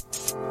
you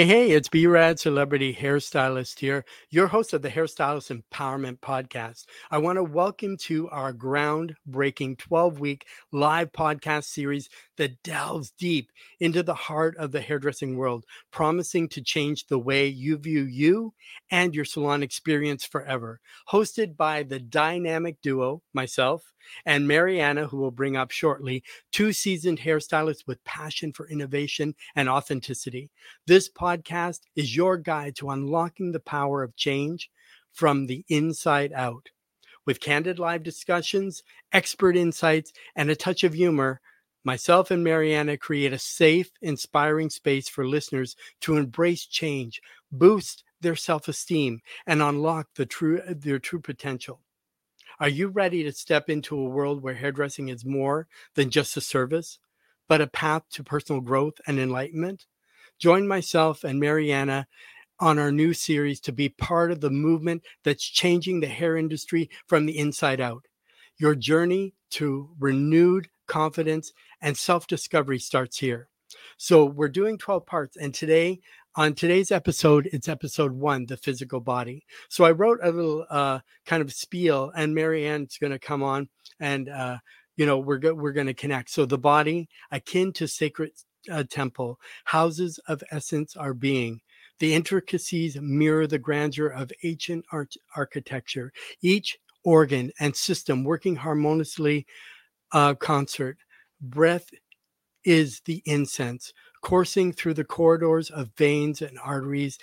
Hey, hey, it's B Rad Celebrity Hairstylist here, your host of the Hairstylist Empowerment Podcast. I want to welcome to our groundbreaking 12 week live podcast series that delves deep into the heart of the hairdressing world, promising to change the way you view you and your salon experience forever. Hosted by the dynamic duo, myself and Mariana, who will bring up shortly, two seasoned hairstylists with passion for innovation and authenticity. This podcast is your guide to unlocking the power of change from the inside out. With candid live discussions, expert insights, and a touch of humor, myself and Mariana create a safe, inspiring space for listeners to embrace change, boost their self-esteem, and unlock the true, their true potential. Are you ready to step into a world where hairdressing is more than just a service, but a path to personal growth and enlightenment? Join myself and Mariana on our new series to be part of the movement that's changing the hair industry from the inside out. Your journey to renewed confidence and self discovery starts here. So, we're doing 12 parts, and today on today's episode, it's episode one, the physical body. So I wrote a little uh, kind of spiel, and Mariana's going to come on, and uh, you know we're go- we're going to connect. So the body, akin to sacred uh, temple, houses of essence are being. The intricacies mirror the grandeur of ancient art- architecture. Each organ and system working harmoniously uh, concert. Breath is the incense coursing through the corridors of veins and arteries,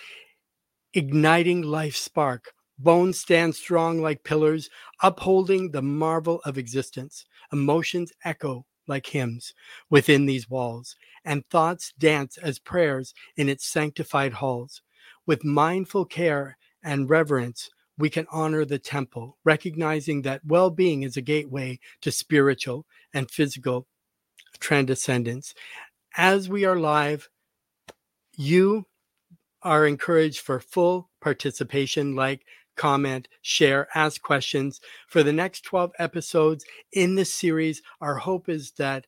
igniting life's spark. Bones stand strong like pillars, upholding the marvel of existence. Emotions echo like hymns within these walls, and thoughts dance as prayers in its sanctified halls. With mindful care and reverence, we can honor the temple, recognizing that well being is a gateway to spiritual and physical transcendence as we are live, you are encouraged for full participation, like, comment, share, ask questions. For the next 12 episodes in this series, our hope is that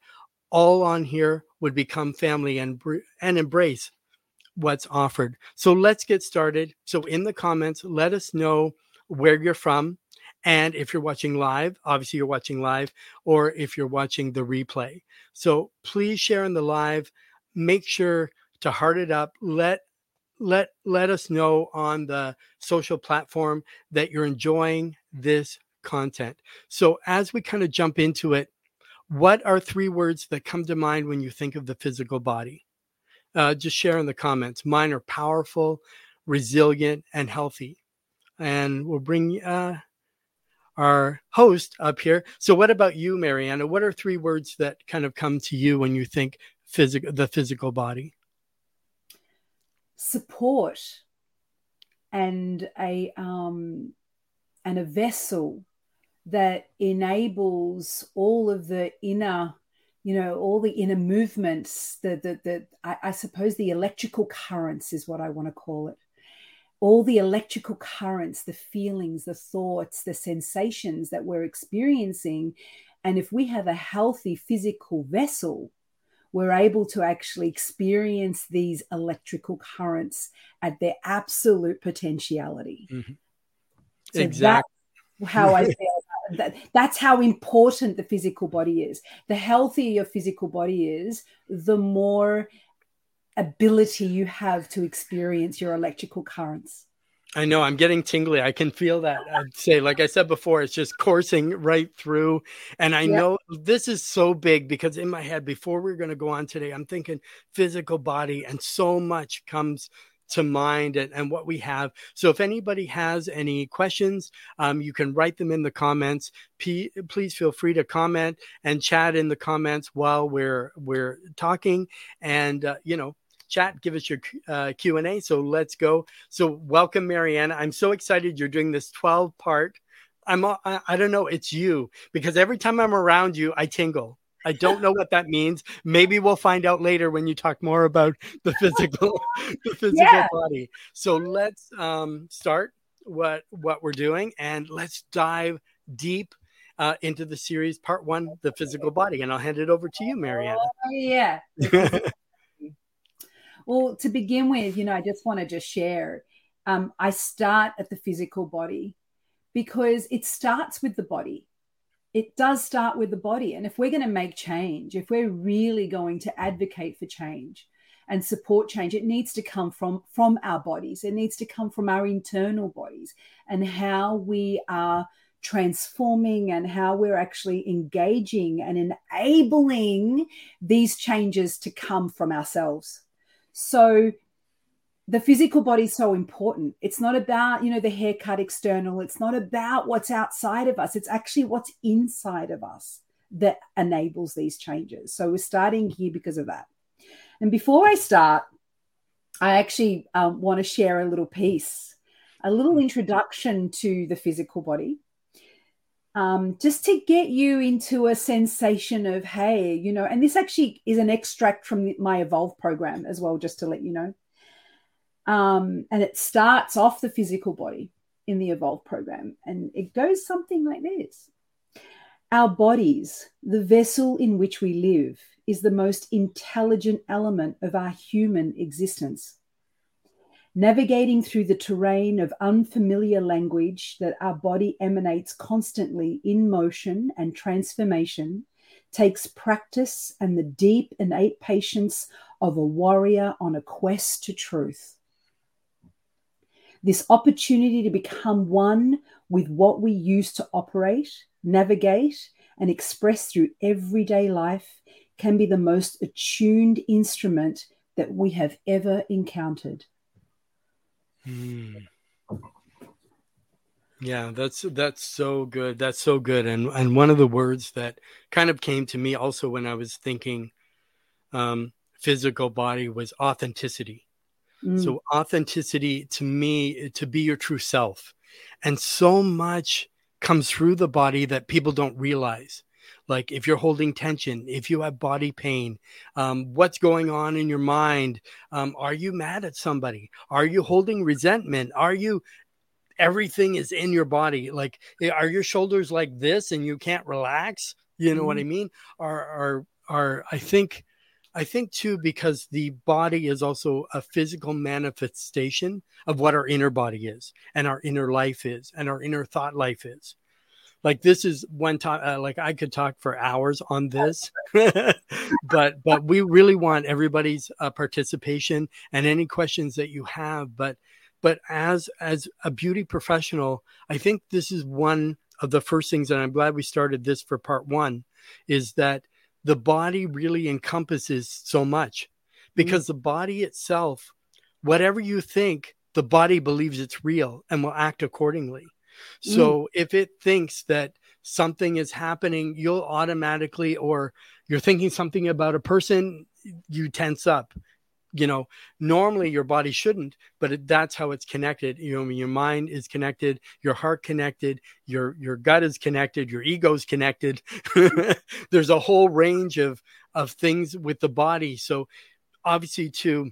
all on here would become family and, and embrace what's offered. So let's get started. So in the comments, let us know where you're from. And if you're watching live, obviously you're watching live, or if you're watching the replay. So please share in the live. Make sure to heart it up. Let let let us know on the social platform that you're enjoying this content. So as we kind of jump into it, what are three words that come to mind when you think of the physical body? Uh, just share in the comments. Mine are powerful, resilient, and healthy. And we'll bring uh, our host up here. So, what about you, Mariana? What are three words that kind of come to you when you think physical, the physical body? Support and a um, and a vessel that enables all of the inner you know all the inner movements the the, the I, I suppose the electrical currents is what i want to call it all the electrical currents, the feelings, the thoughts, the sensations that we're experiencing. And if we have a healthy physical vessel, we're able to actually experience these electrical currents at their absolute potentiality. Mm-hmm. So exactly. how I feel that. That's how important the physical body is. The healthier your physical body is, the more ability you have to experience your electrical currents. I know I'm getting tingly. I can feel that. I'd say, like I said before, it's just coursing right through. And I yep. know this is so big because in my head, before we're going to go on today, I'm thinking physical body, and so much comes to mind and, and what we have. So if anybody has any questions, um, you can write them in the comments. P- please feel free to comment and chat in the comments while we're we're talking. And uh, you know, chat, give us your uh, Q&A. So let's go. So welcome, Mariana. I'm so excited you're doing this 12 part I'm I, I don't know. It's you because every time I'm around you, I tingle. I don't know what that means. Maybe we'll find out later when you talk more about the physical, the physical yeah. body. So let's um, start what what we're doing and let's dive deep uh, into the series part one, the physical body, and I'll hand it over to you, Mariana. Oh, yeah. well, to begin with, you know, I just want to just share. Um, I start at the physical body because it starts with the body it does start with the body. And if we're going to make change, if we're really going to advocate for change and support change, it needs to come from, from our bodies. It needs to come from our internal bodies and how we are transforming and how we're actually engaging and enabling these changes to come from ourselves. So the physical body is so important. It's not about, you know, the haircut external. It's not about what's outside of us. It's actually what's inside of us that enables these changes. So we're starting here because of that. And before I start, I actually um, want to share a little piece, a little introduction to the physical body. Um, just to get you into a sensation of, hey, you know, and this actually is an extract from my Evolve program as well, just to let you know. Um, and it starts off the physical body in the Evolve program. And it goes something like this Our bodies, the vessel in which we live, is the most intelligent element of our human existence. Navigating through the terrain of unfamiliar language that our body emanates constantly in motion and transformation takes practice and the deep innate patience of a warrior on a quest to truth this opportunity to become one with what we use to operate, navigate, and express through everyday life can be the most attuned instrument that we have ever encountered. Hmm. Yeah, that's that's so good. That's so good. And and one of the words that kind of came to me also when I was thinking um, physical body was authenticity. Mm. So authenticity to me to be your true self. And so much comes through the body that people don't realize. Like if you're holding tension, if you have body pain, um, what's going on in your mind? Um, are you mad at somebody? Are you holding resentment? Are you everything is in your body? Like eh, are your shoulders like this and you can't relax? You know mm. what I mean? Are are are I think I think too, because the body is also a physical manifestation of what our inner body is and our inner life is and our inner thought life is. Like this is one time, uh, like I could talk for hours on this, but, but we really want everybody's uh, participation and any questions that you have. But, but as, as a beauty professional, I think this is one of the first things, and I'm glad we started this for part one, is that the body really encompasses so much mm-hmm. because mm-hmm. the body itself, whatever you think, the body believes it's real and will act accordingly. So mm. if it thinks that something is happening, you'll automatically, or you're thinking something about a person, you tense up you know normally your body shouldn't but it, that's how it's connected. You know your mind is connected your heart connected your your gut is connected your ego is connected. There's a whole range of of things with the body. So obviously too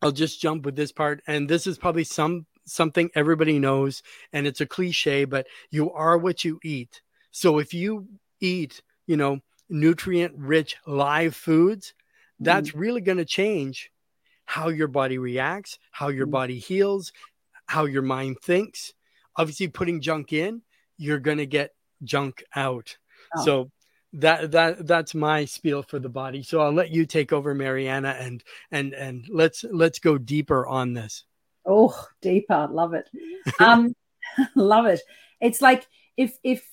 i'll just jump with this part and this is probably some something everybody knows and it's a cliche but you are what you eat. So if you eat you know nutrient rich live foods that's mm. really going to change how your body reacts, how your mm. body heals, how your mind thinks. Obviously, putting junk in, you're going to get junk out. Oh. So that that that's my spiel for the body. So I'll let you take over, Mariana, and and and let's let's go deeper on this. Oh, deeper, love it. Um, love it. It's like if if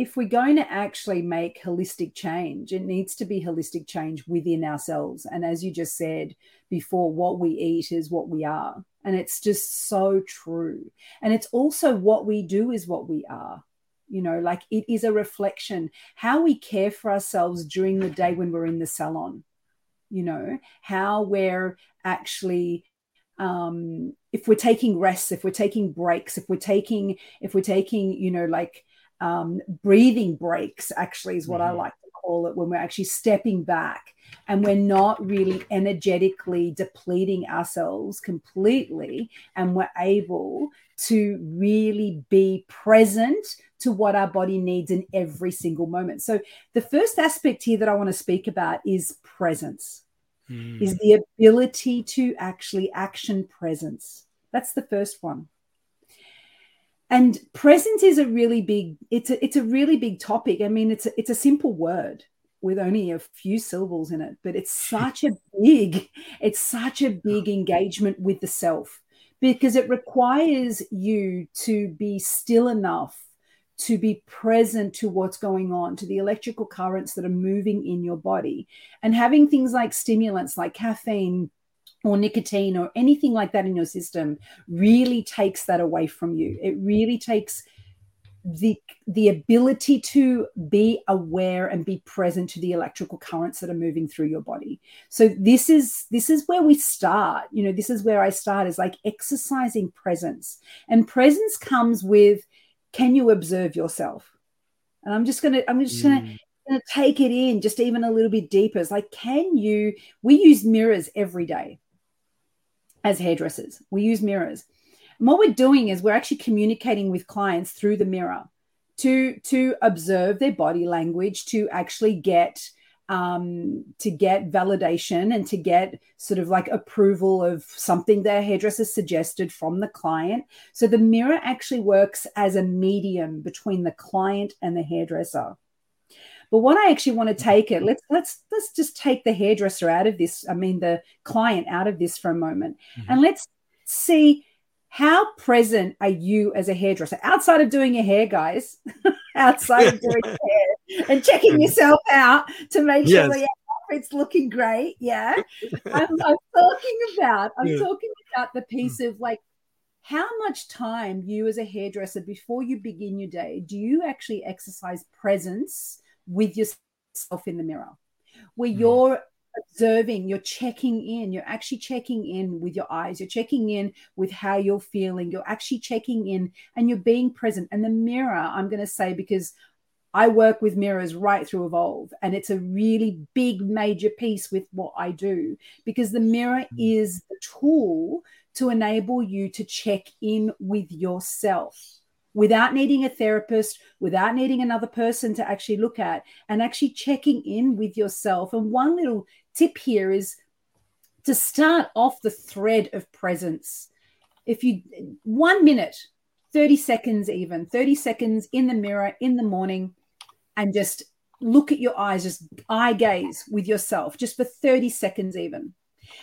if we're going to actually make holistic change, it needs to be holistic change within ourselves. And as you just said before, what we eat is what we are. And it's just so true. And it's also what we do is what we are. You know, like it is a reflection. How we care for ourselves during the day when we're in the salon, you know, how we're actually um, if we're taking rests, if we're taking breaks, if we're taking, if we're taking, you know, like um, breathing breaks, actually, is what mm-hmm. I like to call it, when we're actually stepping back and we're not really energetically depleting ourselves completely, and we're able to really be present to what our body needs in every single moment. So, the first aspect here that I want to speak about is presence, mm. is the ability to actually action presence. That's the first one. And presence is a really big it's a it's a really big topic. I mean, it's a, it's a simple word with only a few syllables in it, but it's such a big it's such a big engagement with the self because it requires you to be still enough to be present to what's going on, to the electrical currents that are moving in your body. And having things like stimulants like caffeine or nicotine or anything like that in your system really takes that away from you. It really takes the the ability to be aware and be present to the electrical currents that are moving through your body. So this is this is where we start. You know this is where i start is like exercising presence. And presence comes with can you observe yourself? And i'm just gonna i'm just gonna, mm. gonna take it in just even a little bit deeper. It's like can you we use mirrors every day as hairdressers we use mirrors and what we're doing is we're actually communicating with clients through the mirror to to observe their body language, to actually get um, to get validation and to get sort of like approval of something their hairdresser suggested from the client. So the mirror actually works as a medium between the client and the hairdresser. But what I actually want to take it, let's let's let's just take the hairdresser out of this. I mean the client out of this for a moment, mm-hmm. and let's see how present are you as a hairdresser outside of doing your hair, guys? outside of doing hair and checking yourself out to make sure yes. the outfit's looking great. Yeah. I'm, I'm talking about, I'm yeah. talking about the piece mm. of like how much time you as a hairdresser before you begin your day do you actually exercise presence with yourself in the mirror where mm. you're observing, you're checking in, you're actually checking in with your eyes, you're checking in with how you're feeling, you're actually checking in and you're being present. And the mirror, I'm going to say, because I work with mirrors right through Evolve, and it's a really big, major piece with what I do because the mirror mm. is the tool to enable you to check in with yourself without needing a therapist, without needing another person to actually look at, and actually checking in with yourself. And one little tip here is to start off the thread of presence. If you, one minute, 30 seconds, even 30 seconds in the mirror in the morning, and just look at your eyes, just eye gaze with yourself, just for 30 seconds, even.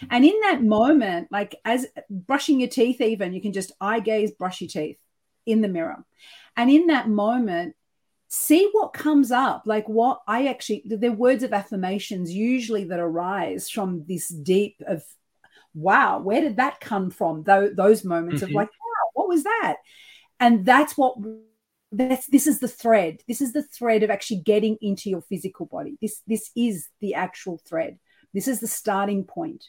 And in that moment, like as brushing your teeth, even you can just eye gaze, brush your teeth in the mirror. And in that moment, see what comes up. Like what I actually, they're words of affirmations usually that arise from this deep of, wow, where did that come from? Those, those moments mm-hmm. of like, wow, what was that? And that's what that's this is the thread this is the thread of actually getting into your physical body this this is the actual thread this is the starting point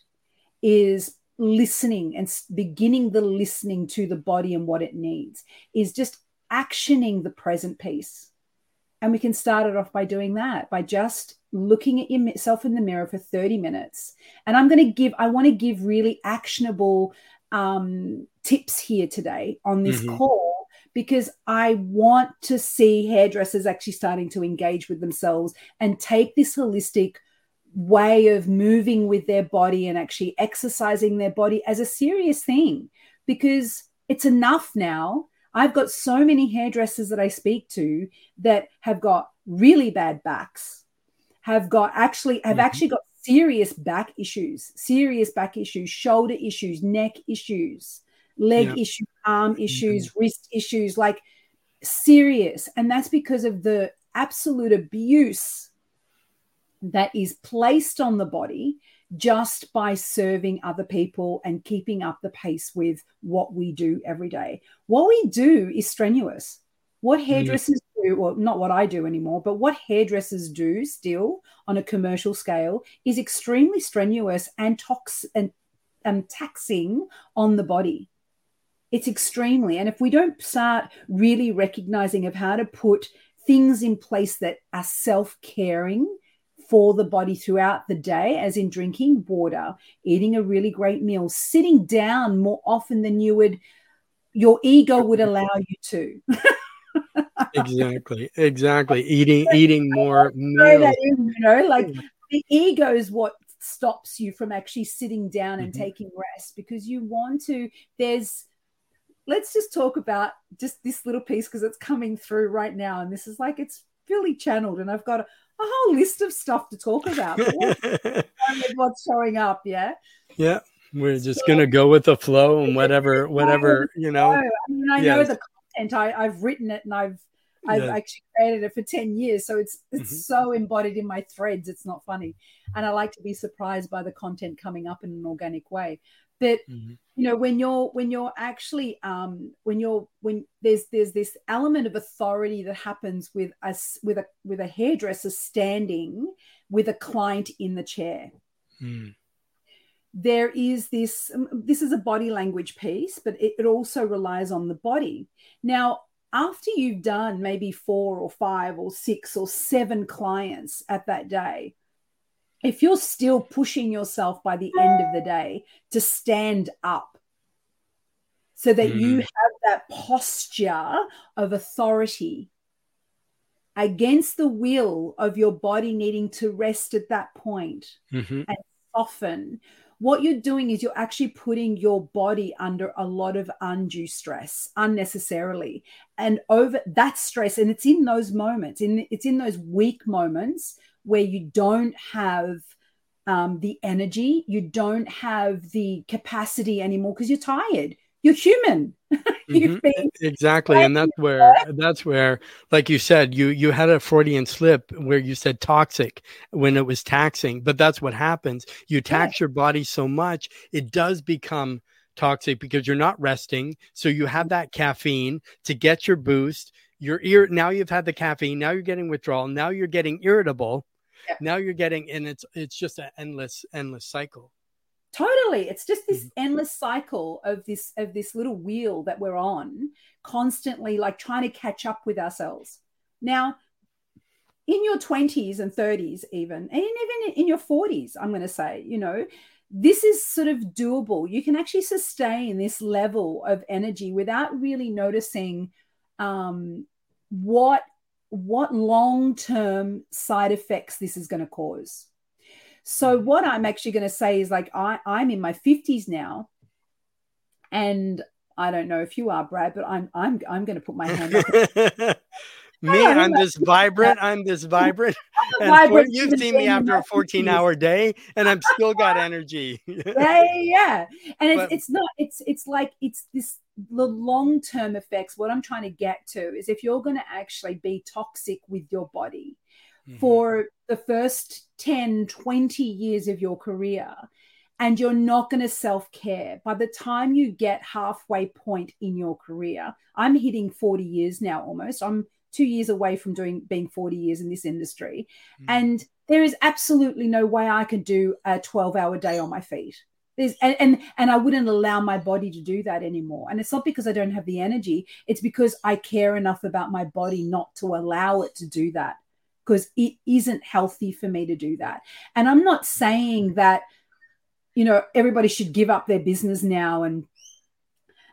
is listening and beginning the listening to the body and what it needs is just actioning the present piece. And we can start it off by doing that, by just looking at yourself in the mirror for 30 minutes. And I'm going to give, I want to give really actionable um, tips here today on this mm-hmm. call because I want to see hairdressers actually starting to engage with themselves and take this holistic way of moving with their body and actually exercising their body as a serious thing because it's enough now. I've got so many hairdressers that I speak to that have got really bad backs, have got actually have mm-hmm. actually got serious back issues, serious back issues, shoulder issues, neck issues, leg issues, arm issues, mm-hmm. wrist issues, like serious. And that's because of the absolute abuse that is placed on the body just by serving other people and keeping up the pace with what we do every day. What we do is strenuous. What mm-hmm. hairdressers do, or not what I do anymore, but what hairdressers do still on a commercial scale is extremely strenuous and tox and, and taxing on the body. It's extremely. And if we don't start really recognizing of how to put things in place that are self-caring for the body throughout the day, as in drinking water, eating a really great meal, sitting down more often than you would, your ego would allow you to. exactly, exactly. Eating, eating more meals. you know, like the ego is what stops you from actually sitting down and mm-hmm. taking rest because you want to. There's let's just talk about just this little piece because it's coming through right now. And this is like, it's really channeled. And I've got a, whole list of stuff to talk about. what's showing up. Yeah. Yeah. We're just to go with the flow and whatever, whatever, you know. I, mean, I yes. know the content. I, I've written it and I've, I've yeah. actually created it for 10 years. So it's it's mm-hmm. so embodied in my threads. It's not funny. And I like to be surprised by the content coming up in an organic way. But mm-hmm. you know, when you're when you're actually um, when you're when there's there's this element of authority that happens with us with a with a hairdresser standing with a client in the chair. Mm. There is this um, this is a body language piece, but it, it also relies on the body. Now, after you've done maybe four or five or six or seven clients at that day, if you're still pushing yourself by the end of the day to stand up so that mm-hmm. you have that posture of authority against the will of your body needing to rest at that point mm-hmm. and soften what you're doing is you're actually putting your body under a lot of undue stress unnecessarily and over that stress and it's in those moments in it's in those weak moments where you don't have um, the energy, you don't have the capacity anymore because you're tired. You're human. mm-hmm. exactly, and that's where that's where, like you said, you you had a Freudian slip where you said toxic when it was taxing, but that's what happens. You tax yeah. your body so much, it does become toxic because you're not resting. So you have that caffeine to get your boost. Your ear now you've had the caffeine. Now you're getting withdrawal. Now you're getting irritable yeah. now you're getting and it's it's just an endless endless cycle totally it's just this mm-hmm. endless cycle of this of this little wheel that we're on constantly like trying to catch up with ourselves now in your 20s and 30s even and even in your 40s i'm going to say you know this is sort of doable you can actually sustain this level of energy without really noticing um, what what long term side effects this is going to cause. So, mm. what I'm actually going to say is like, I, I'm in my 50s now, and I don't know if you are, Brad, but I'm I'm I'm going to put my hand up. me, I'm this vibrant. I'm this vibrant. and vibrant you've seen me after a 14 hour day, and I'm still got energy. yeah, yeah, and it's, but, it's not. It's it's like it's this the long term effects. What I'm trying to get to is if you're going to actually be toxic with your body mm-hmm. for the first 10, 20 years of your career, and you're not going to self care. By the time you get halfway point in your career, I'm hitting 40 years now almost. I'm two years away from doing being 40 years in this industry. Mm. And there is absolutely no way I could do a 12 hour day on my feet. There's, and, and and I wouldn't allow my body to do that anymore. And it's not because I don't have the energy. It's because I care enough about my body not to allow it to do that because it isn't healthy for me to do that. And I'm not saying that you know everybody should give up their business now and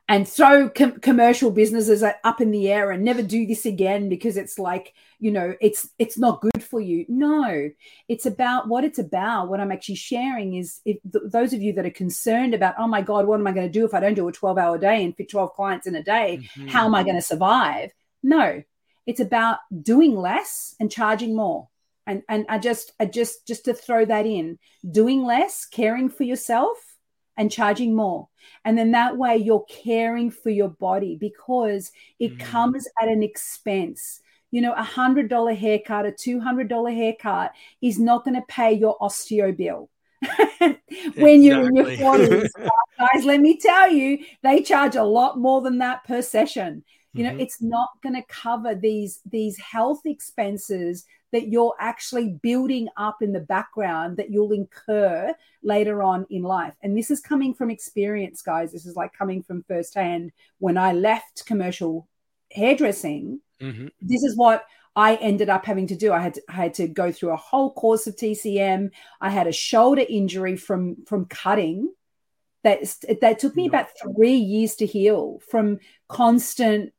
and throw com- commercial businesses up in the air and never do this again because it's like you know it's it's not good for you. No it's about what it's about what i'm actually sharing is if th- those of you that are concerned about oh my god what am i going to do if i don't do a 12 hour day and fit 12 clients in a day? Mm-hmm. how am i going to survive? No it's about doing less and charging more. And and i just i just just to throw that in. Doing less caring for yourself and charging more. And then that way you're caring for your body because it mm. comes at an expense. You know, a hundred dollar haircut, a two hundred dollar haircut is not going to pay your osteo bill. when you're in your 40s, guys, let me tell you, they charge a lot more than that per session. You know mm-hmm. it's not going to cover these these health expenses that you're actually building up in the background that you'll incur later on in life and this is coming from experience guys this is like coming from firsthand when i left commercial hairdressing mm-hmm. this is what I ended up having to do. I had to, I had to go through a whole course of TCM. I had a shoulder injury from from cutting that that took me about three years to heal from constant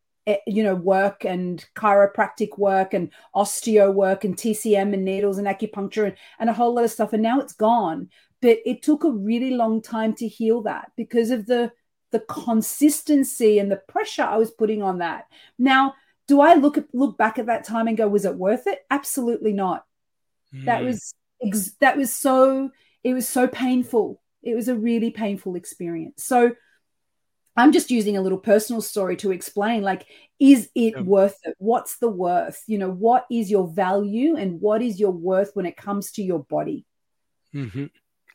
you know work and chiropractic work and osteo work and tcm and needles and acupuncture and, and a whole lot of stuff and now it's gone but it took a really long time to heal that because of the the consistency and the pressure i was putting on that now do i look at look back at that time and go was it worth it absolutely not mm. that hmm. was that was so it was so painful it was a really painful experience. So I'm just using a little personal story to explain like, is it yeah. worth it? What's the worth? You know, what is your value and what is your worth when it comes to your body? Mm-hmm.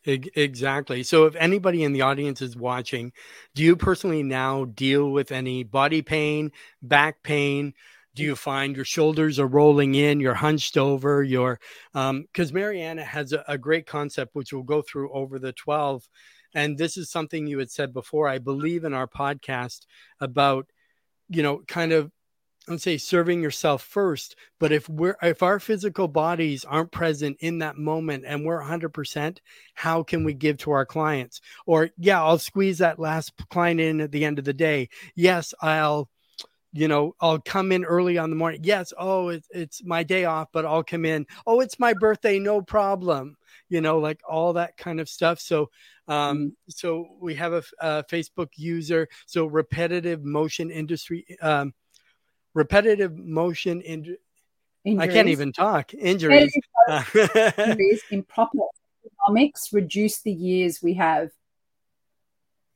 Exactly. So, if anybody in the audience is watching, do you personally now deal with any body pain, back pain? do you find your shoulders are rolling in you're hunched over you're because um, mariana has a, a, great concept which we'll go through over the 12 and this is something you had said before i believe in our podcast about you know kind of let's say serving yourself first but if we're if our physical bodies aren't present in that moment and we're 100% how can we give to our clients or yeah i'll squeeze that last client in at the end of the day yes i'll you know, I'll come in early on the morning. Yes, oh, it's it's my day off, but I'll come in. Oh, it's my birthday, no problem. You know, like all that kind of stuff. So, um, mm-hmm. so we have a, a, Facebook user. So repetitive motion industry, um, repetitive motion in. I can't even talk. Injuries. Injuries, improper ergonomics reduce the years we have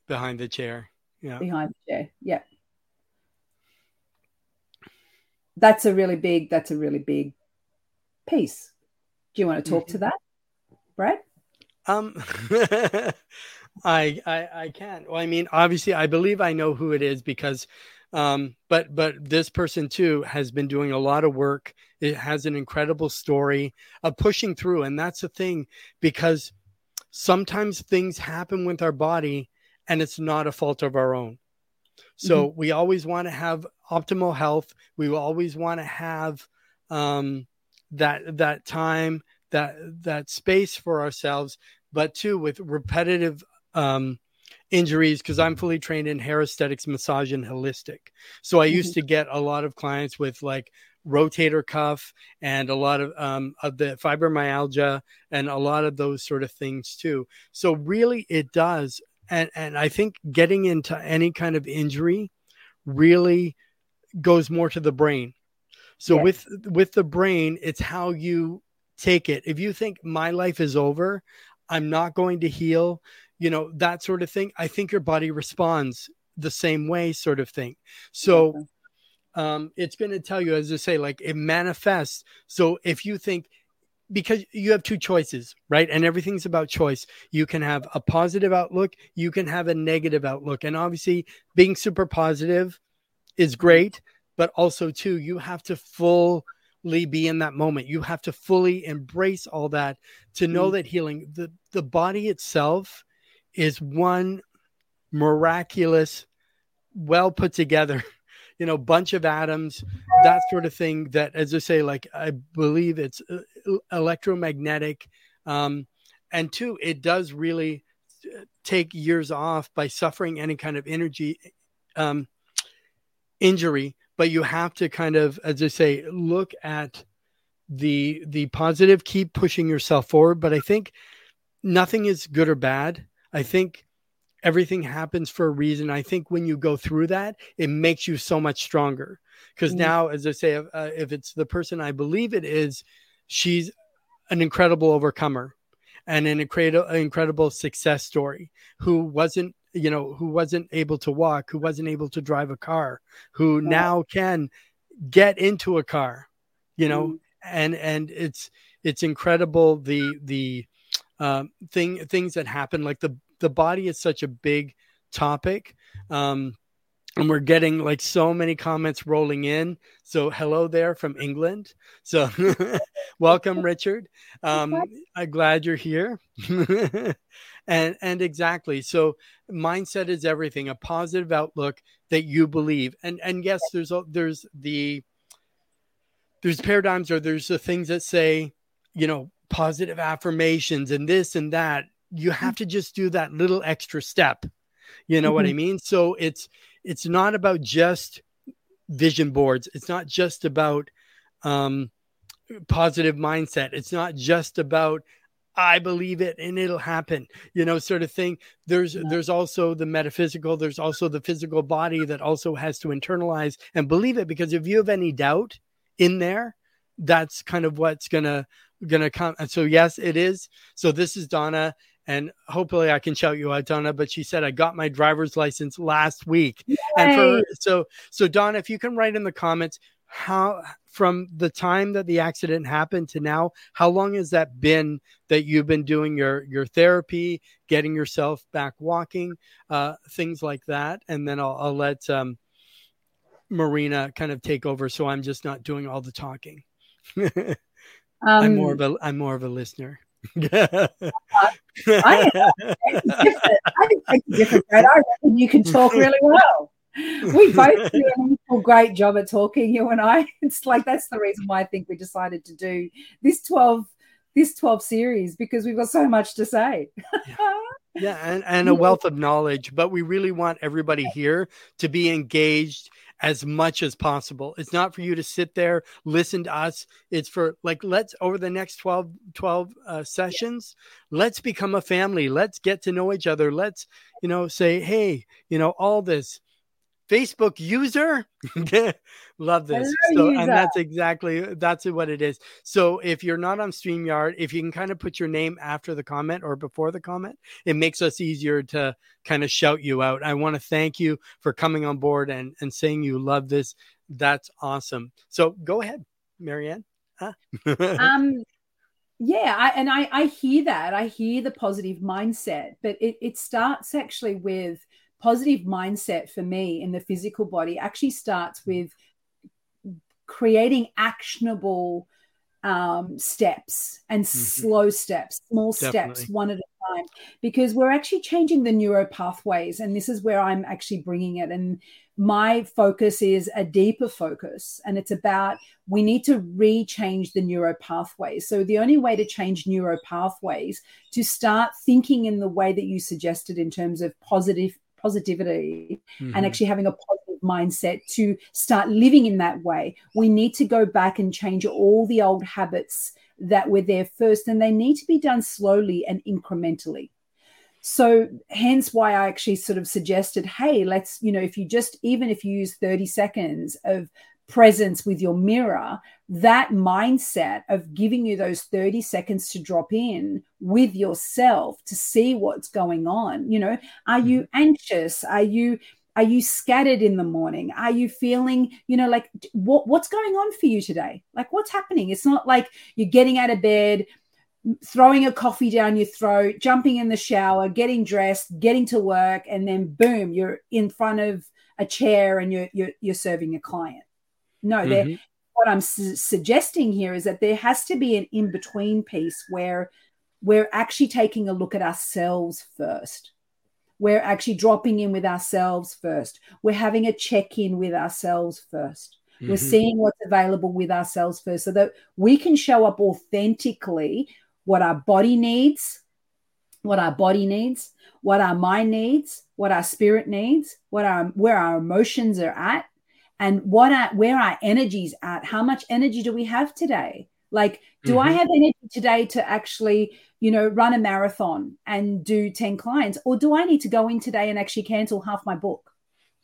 behind the chair. Yeah. Behind the chair. Yeah that's a really big that's a really big piece do you want to talk mm-hmm. to that brad um I, I i can't well i mean obviously i believe i know who it is because um but but this person too has been doing a lot of work it has an incredible story of pushing through and that's the thing because sometimes things happen with our body and it's not a fault of our own so mm-hmm. we always want to have optimal health. We always want to have um, that that time, that that space for ourselves. But too with repetitive um, injuries, because I'm fully trained in hair aesthetics, massage, and holistic. So I used mm-hmm. to get a lot of clients with like rotator cuff and a lot of um, of the fibromyalgia and a lot of those sort of things too. So really, it does and and I think getting into any kind of injury really goes more to the brain. So yes. with with the brain, it's how you take it. If you think my life is over, I'm not going to heal, you know, that sort of thing, I think your body responds the same way sort of thing. So um, it's going to tell you as I say like it manifests. So if you think because you have two choices, right? And everything's about choice. You can have a positive outlook, you can have a negative outlook. And obviously, being super positive is great, but also, too, you have to fully be in that moment. You have to fully embrace all that to know mm. that healing, the, the body itself is one miraculous, well put together you know, bunch of atoms, that sort of thing. That, as I say, like I believe it's uh, electromagnetic. Um, and two, it does really uh, take years off by suffering any kind of energy um, injury. But you have to kind of, as I say, look at the the positive, keep pushing yourself forward. But I think nothing is good or bad. I think everything happens for a reason. I think when you go through that, it makes you so much stronger. Because mm-hmm. now, as I say, uh, if it's the person I believe it is, she's an incredible overcomer and an incredible, incredible success story who wasn't you know who wasn't able to walk who wasn't able to drive a car who now can get into a car you know? Mm. and and it's it's incredible the the um, thing things that happen. Like the the body is such a big topic. Um, and we're getting like so many comments rolling in. So hello there from England. So welcome, Richard. Um, I'm glad you're here. and and exactly. So mindset is everything. A positive outlook that you believe. And and yes, there's there's the there's paradigms or there's the things that say, you know, positive affirmations and this and that. You have to just do that little extra step. You know mm-hmm. what I mean? So it's it's not about just vision boards. It's not just about um, positive mindset. It's not just about I believe it and it'll happen, you know, sort of thing. There's yeah. there's also the metaphysical, there's also the physical body that also has to internalize and believe it because if you have any doubt in there, that's kind of what's gonna gonna come. And so yes, it is. So this is Donna and hopefully I can shout you out, Donna. But she said I got my driver's license last week, Yay. and for so so Donna, if you can write in the comments how from the time that the accident happened to now, how long has that been that you've been doing your your therapy, getting yourself back walking, uh, things like that, and then I'll, I'll let um, Marina kind of take over, so I'm just not doing all the talking. um, I'm more of a I'm more of a listener. I, I think different. I reckon you can talk really well. We both do a great job at talking, you and I. It's like that's the reason why I think we decided to do this 12 this 12 series because we've got so much to say. yeah. yeah, and, and a wealth of knowledge, but we really want everybody here to be engaged as much as possible. It's not for you to sit there, listen to us. It's for like, let's over the next 12, 12 uh, sessions, let's become a family. Let's get to know each other. Let's, you know, say, hey, you know, all this Facebook user. Love this. So, and that's exactly that's what it is. So if you're not on StreamYard, if you can kind of put your name after the comment or before the comment, it makes us easier to kind of shout you out. I want to thank you for coming on board and, and saying you love this. That's awesome. So go ahead, Mariana. Huh? um yeah I, and I, I hear that i hear the positive mindset but it, it starts actually with positive mindset for me in the physical body actually starts with creating actionable um, steps and mm-hmm. slow steps, small Definitely. steps, one at a time, because we're actually changing the neuro pathways. And this is where I'm actually bringing it. And my focus is a deeper focus, and it's about we need to rechange the neuro pathways. So, the only way to change neuro pathways to start thinking in the way that you suggested in terms of positive positivity mm-hmm. and actually having a positive mindset to start living in that way. We need to go back and change all the old habits that were there first, and they need to be done slowly and incrementally. So, hence why I actually sort of suggested, hey, let's, you know, if you just, even if you use 30 seconds of presence with your mirror, that mindset of giving you those 30 seconds to drop in with yourself to see what's going on. You know, are you mm-hmm. anxious? Are you are you scattered in the morning are you feeling you know like what, what's going on for you today like what's happening it's not like you're getting out of bed throwing a coffee down your throat jumping in the shower getting dressed getting to work and then boom you're in front of a chair and you're you're, you're serving a client no, mm-hmm. what I'm su- suggesting here is that there has to be an in between piece where we're actually taking a look at ourselves first. We're actually dropping in with ourselves first. We're having a check in with ourselves 1st we mm-hmm. We're seeing what's available with ourselves first so that we can show up authentically what our body needs, what our body needs, what our mind needs, what our spirit needs, what our where our emotions are at, and what are, where our energies at? How much energy do we have today? Like do mm-hmm. i have energy today to actually you know run a marathon and do 10 clients or do i need to go in today and actually cancel half my book?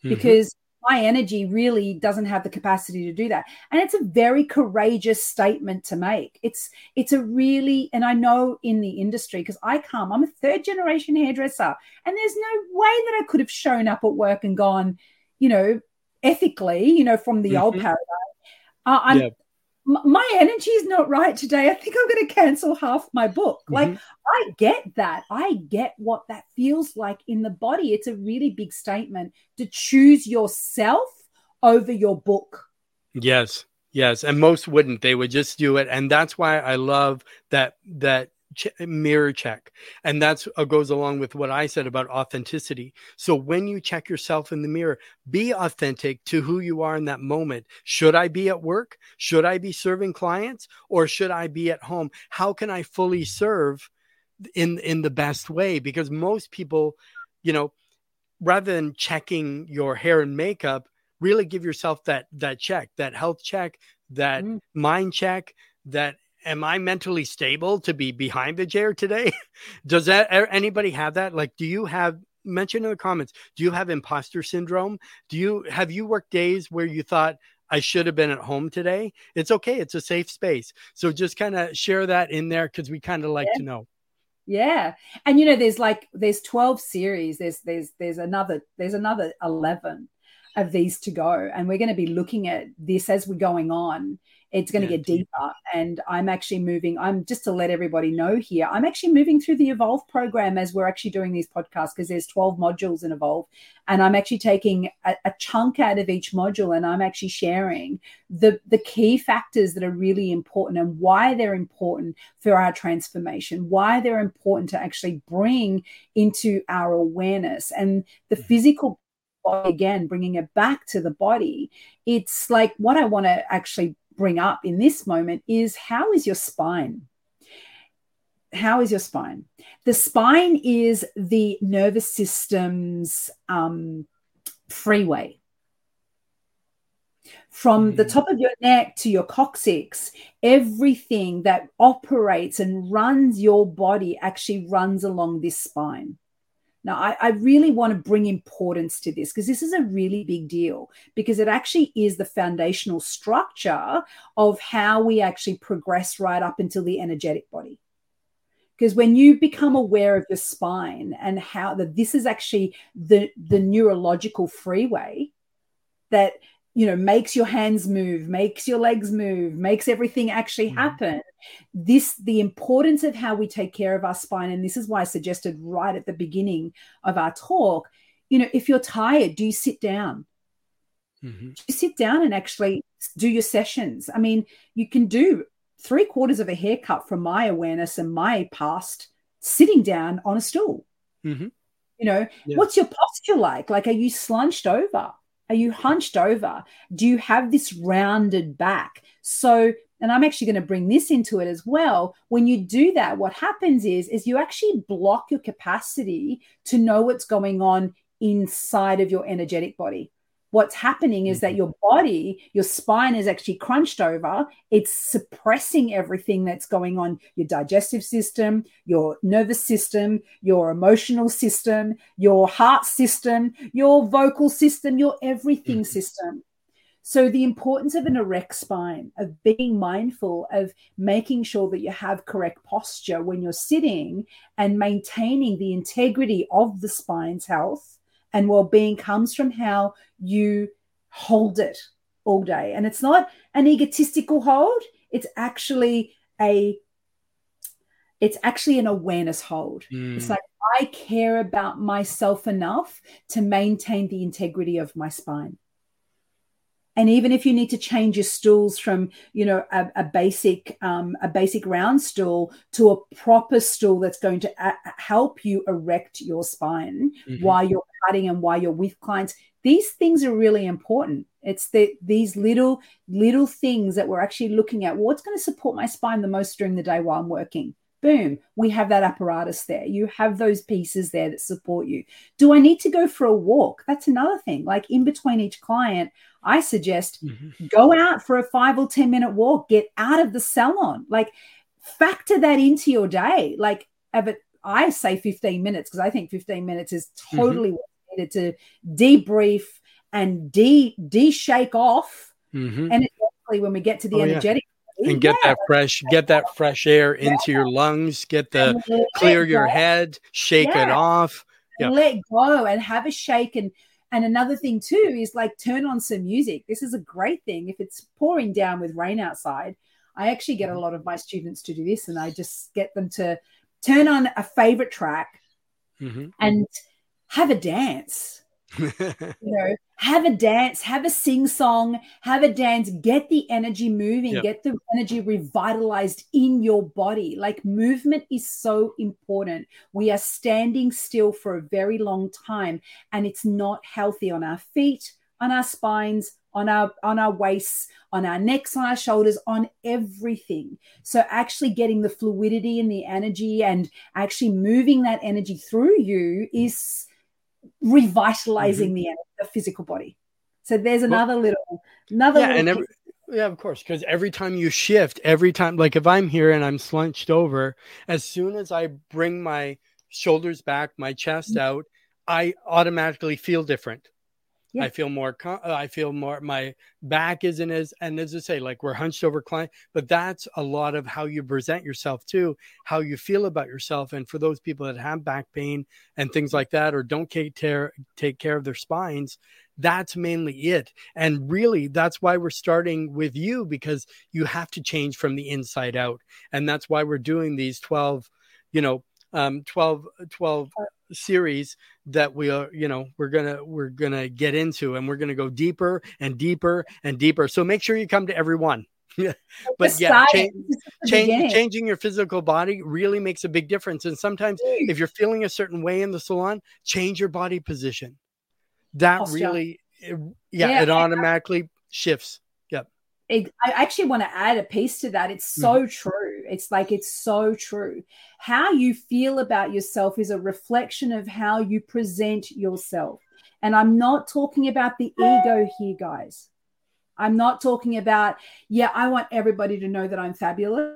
Mm-hmm. because my energy really doesn't have the capacity to do that. And it's a very courageous statement to make. It's it's a really and i know in the industry because i come i'm a third generation hairdresser and there's no way that i could have shown up at work and gone you know ethically, you know, from the mm-hmm. old paradigm. Uh, I'm, my energy is not right today. I think I'm going to cancel half my book. Mm-hmm. Like, I get that. I get what that feels like in the body. It's a really big statement to choose yourself over your book. Yes. Yes, and most wouldn't. They would just do it, and that's why I love that that ch- mirror check, and that's uh, goes along with what I said about authenticity. So when you check yourself in the mirror, be authentic to who you are in that moment. Should I be at work? Should I be serving clients, or should I be at home? How can I fully serve in in the best way? Because most people, you know, rather than checking your hair and makeup really give yourself that that check, that health check, that mm. mind check, that am I mentally stable to be behind the chair today? Does that anybody have that? Like, do you have mention in the comments? Do you have imposter syndrome? Do you have you worked days where you thought I should have been at home today? It's okay. It's a safe space. So just kind of share that in there because we kind of like yeah. to know. Yeah. And you know, there's like there's 12 series. There's there's there's another there's another 11 of these to go. And we're going to be looking at this as we're going on. It's going to yeah, get deeper. And I'm actually moving. I'm just to let everybody know here, I'm actually moving through the Evolve program as we're actually doing these podcasts because there's 12 modules in Evolve. And I'm actually taking a, a, chunk out of each module and I'm actually sharing the, the key factors that are really important and why they're important for our transformation, why they're important to actually bring into our awareness. And the mm-hmm. physical body again, bringing it back to the body, it's like what I want to actually bring up in this moment is how is your spine? How is your spine? The spine is the nervous system's um, freeway. From the mm. top of your neck to your coccyx, everything that operates and runs your body actually runs along this spine. Now, I, I, really want to bring importance to this because this is a really big deal because it actually is the foundational structure of how we actually progress right up until the energetic body. Because when you become aware of your spine and how that this is actually the, the neurological freeway that you know makes your hands move makes your legs move makes everything actually mm-hmm. happen this the importance of how we take care of our spine and this is why i suggested right at the beginning of our talk you know if you're tired do you sit down mm-hmm. you sit down and actually do your sessions i mean you can do three quarters of a haircut from my awareness and my past sitting down on a stool mm-hmm. you know yeah. what's your posture like like are you slunched over are you hunched over? Do you have this rounded back? So, and I'm actually going to bring this into it as well. When you do that, what happens is, is you actually block your capacity to know what's going on inside of your energetic body what's happening is that mm-hmm. your body, your spine is actually crunched over. It's suppressing everything that's going on your digestive system, your nervous system, your emotional system, your heart system, your vocal system, your everything mm-hmm. system. So, the importance of an erect spine, of being mindful of making sure that you have correct posture when you're sitting and maintaining the integrity of the spine's health and well-being comes from how you hold it all day and it's not an egotistical hold it's actually a it's actually an awareness hold mm. it's like i care about myself enough to maintain the integrity of my spine and even if you need to change your stools from you know a, a basic um, a basic round stool to a proper stool that's going to a- help you erect your spine mm-hmm. while you're cutting and while you're with clients these things are really important it's the, these little little things that we're actually looking at what's going to support my spine the most during the day while i'm working boom, we have that apparatus there. You have those pieces there that support you. Do I need to go for a walk? That's another thing. Like in between each client, I suggest mm-hmm. go out for a five or 10 minute walk, get out of the salon. Like factor that into your day. Like, it, I say 15 minutes because I think 15 minutes is mm-hmm. totally mm-hmm. Needed to debrief and de de shake off. Mm-hmm. And when we get to the oh, energetic and get yeah. that fresh get that fresh air into yeah. your lungs get the clear your head shake yeah. it off yeah. let go and have a shake and And another thing too is like turn on some music. This is a great thing. If it's pouring down with rain outside, I actually get a lot of my students to do this and I just get them to turn on a favorite track mm-hmm. and have a dance. you know, have a dance, have a sing song, have a dance, get the energy moving, yep. get the energy revitalized in your body. Like movement is so important. We are standing still for a very long time and it's not healthy on our feet, on our spines, on our on our waists on our necks on our shoulders on everything so actually getting the fluidity and the energy and actually moving that energy through you is revitalizing mm-hmm. the, the physical body so there's another well, little another yeah, little and every, yeah of course because every time you shift every time like if i'm here and i'm slunched over as soon as i bring my shoulders back my chest mm-hmm. out i automatically feel different yeah. I feel more, uh, I feel more, my back isn't as, and as I say, like we're hunched over client, but that's a lot of how you present yourself too, how you feel about yourself. And for those people that have back pain and things like that, or don't take care, take care of their spines, that's mainly it. And really, that's why we're starting with you because you have to change from the inside out. And that's why we're doing these 12, you know, um, 12, 12 series that we are you know we're gonna we're gonna get into and we're gonna go deeper and deeper and deeper so make sure you come to every one but yeah change, change, changing your physical body really makes a big difference and sometimes if you're feeling a certain way in the salon change your body position that Posture. really it, yeah, yeah, it automatically shifts yep I actually want to add a piece to that. It's so mm. true. It's like it's so true. How you feel about yourself is a reflection of how you present yourself. And I'm not talking about the ego here, guys. I'm not talking about, yeah, I want everybody to know that I'm fabulous.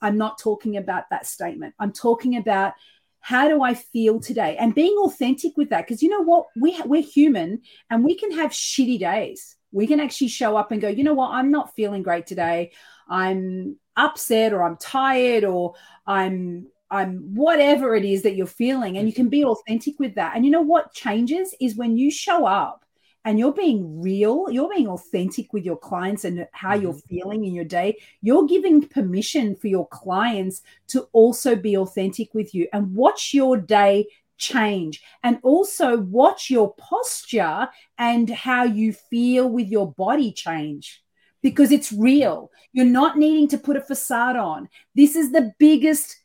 I'm not talking about that statement. I'm talking about how do I feel today and being authentic with that. Because you know what? We, we're human and we can have shitty days we can actually show up and go, you know what, I'm not feeling great today. I'm upset or I'm tired or I'm I'm whatever it is that you're feeling and you can be authentic with that. And you know what changes is when you show up and you're being real, you're being authentic with your clients and how you're mm-hmm. feeling in your day, you're giving permission for your clients to also be authentic with you and watch your day change and also watch your posture and how you feel with your body change because it's real. You're not needing to put a facade on. This is the biggest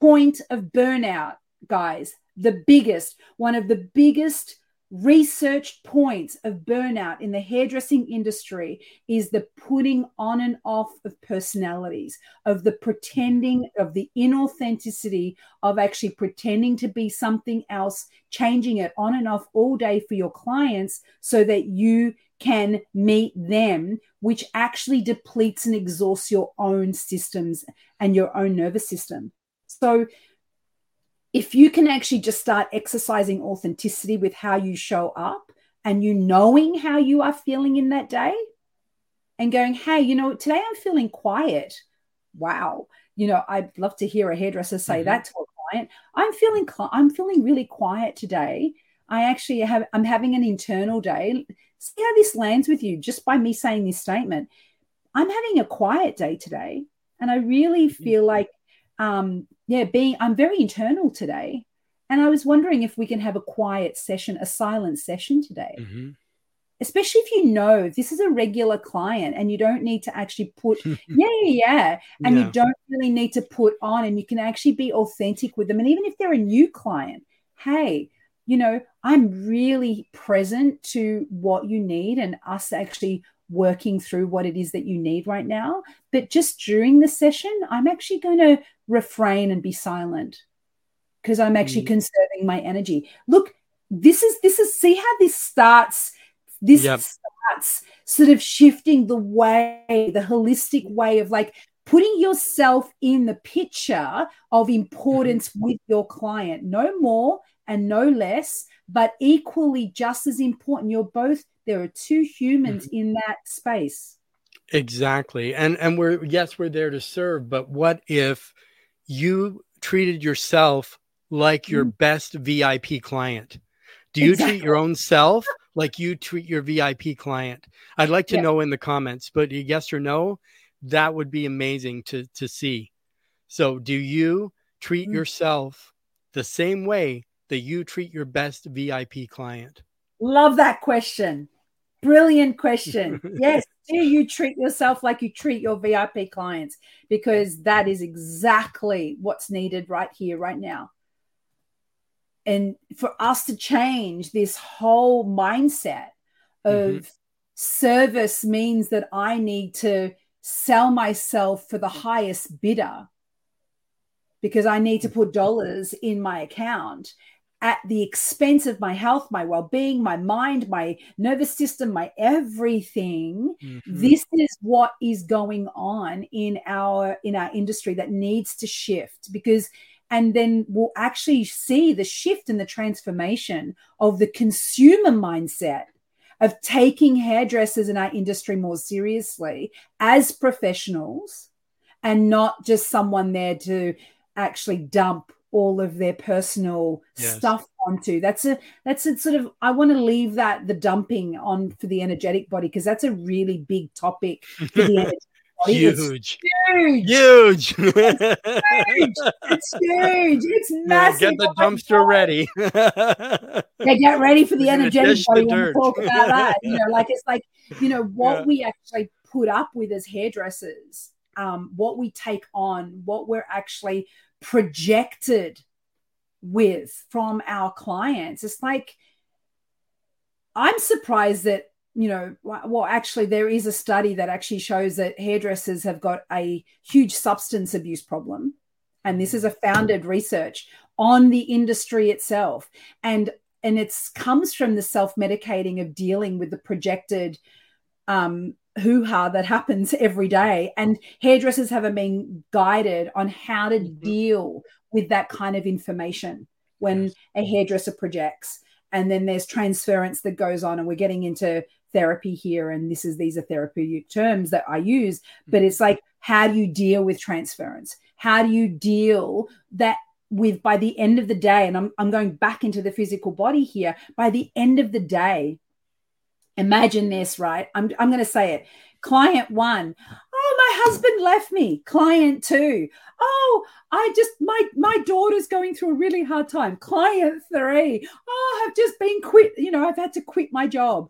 point of burnout, guys. The biggest, one of the biggest researched points of burnout in the hairdressing industry is the putting on and off of personalities, of the pretending, of the inauthenticity of actually pretending to be something else, changing it on and off all day for your clients so that you can meet them, which actually depletes and exhausts your own systems and your own nervous system. So, if you can actually just start exercising authenticity with how you show up and you knowing how you are feeling in that day and going, hey, you know, today I'm feeling quiet. Wow. You know, I'd love to hear a hairdresser say mm-hmm. that to a client. I'm feeling I'm feeling really quiet today. I actually have I'm having an internal day. See how this lands with you just by me saying this statement. I'm having a quiet day today. And I really mm-hmm. feel like um, yeah, being I'm very internal today, and I was wondering if we can have a quiet session, a silent session today. Mm-hmm. Especially if you know this is a regular client and you don't need to actually put, yeah, yeah, yeah, and yeah. you don't really need to put on, and you can actually be authentic with them. And even if they're a new client, hey, you know, I'm really present to what you need and us actually working through what it is that you need right now. But just during the session, I'm actually going to refrain and be silent because I'm actually mm. conserving my energy. Look, this is this is see how this starts. This yep. starts sort of shifting the way, the holistic way of like putting yourself in the picture of importance mm-hmm. with your client. No more and no less, but equally just as important. You're both there are two humans mm-hmm. in that space. Exactly. And and we're yes, we're there to serve, but what if you treated yourself like your mm-hmm. best VIP client? Do you exactly. treat your own self like you treat your VIP client? I'd like to yeah. know in the comments, but yes or no, that would be amazing to to see. So, do you treat mm-hmm. yourself the same way that you treat your best VIP client? Love that question. Brilliant question. yes. Do you treat yourself like you treat your VIP clients? Because that is exactly what's needed right here, right now. And for us to change this whole mindset of mm-hmm. service means that I need to sell myself for the highest bidder because I need to put dollars in my account at the expense of my health, my well being, my mind, my nervous system, my everything. Mm-hmm. This is what is going on in our in our industry that needs to shift because and then we'll actually see the shift and the transformation of the consumer mindset of taking hairdressers in our industry more seriously as professionals and not just someone there to actually dump all of their personal yes. stuff onto. That's a that's a sort of i want to leave that the dumping on for the energetic body because that's a really big topic for the energetic body. huge. huge. Huge. It's huge. It's huge. It's massive get the dumpster ready. Yeah get ready for the energetic body talk about that. You know like it's like you know what yeah. we actually put up with as hairdressers um, what we take on what we're actually projected with from our clients. It's like, I'm surprised that, you know, well, actually, there is a study that actually shows that hairdressers have got a huge substance abuse problem. And this is a founded research on the industry itself. And and it comes from the self-medicating of dealing with the projected um, hoo ha that happens every day. And hairdressers haven't been guided on how to mm-hmm. deal with that kind of information when yes. a hairdresser projects. And then there's transference that goes on, and we're getting into therapy here. And this is these are therapeutic terms that I use, but mm-hmm. it's like, how do you deal with transference? How do you deal that with by the end of the day? And I'm, I'm going back into the physical body here. By the end of the day, imagine this, right? I'm, I'm going to say it. Client one, oh, my husband left me. Client two, oh, I just, my, my daughter's going through a really hard time. Client three, oh, I've just been quit, you know, I've had to quit my job.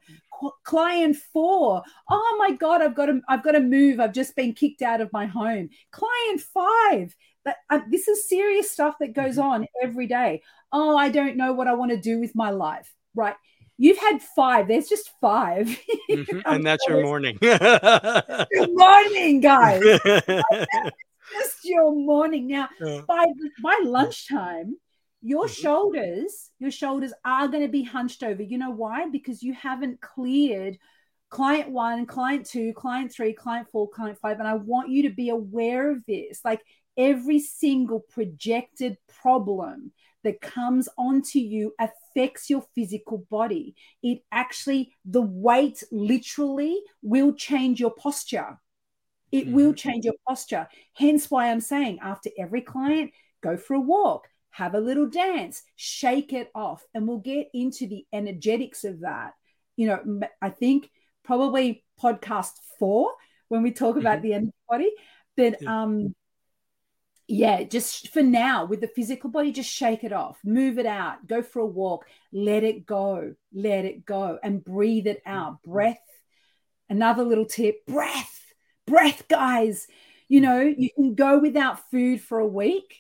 Client four, oh my God, I've got to, I've got to move. I've just been kicked out of my home. Client five, that uh, this is serious stuff that goes mm-hmm. on every day. Oh, I don't know what I want to do with my life. Right You've had five. There's just 5 mm-hmm. and that's your morning. Good morning, guys. just your morning. Now, by by lunchtime, your mm-hmm. shoulders, your shoulders are going to be hunched over. You know why? Because you haven't cleared client one, client two, client three, client four, client five. And I want you to be aware of this. Like every single projected problem that comes onto you affects your physical body. It actually, the weight literally will change your posture. It mm-hmm. will change your posture. Hence why I'm saying after every client, go for a walk, have a little dance, shake it off, and we'll get into the energetics of that. You know, I think probably podcast four when we talk about mm-hmm. the energy body. But um, yeah, just for now with the physical body, just shake it off, move it out, go for a walk, let it go, let it go, and breathe it out. Breath. Another little tip breath, breath, guys. You know, you can go without food for a week,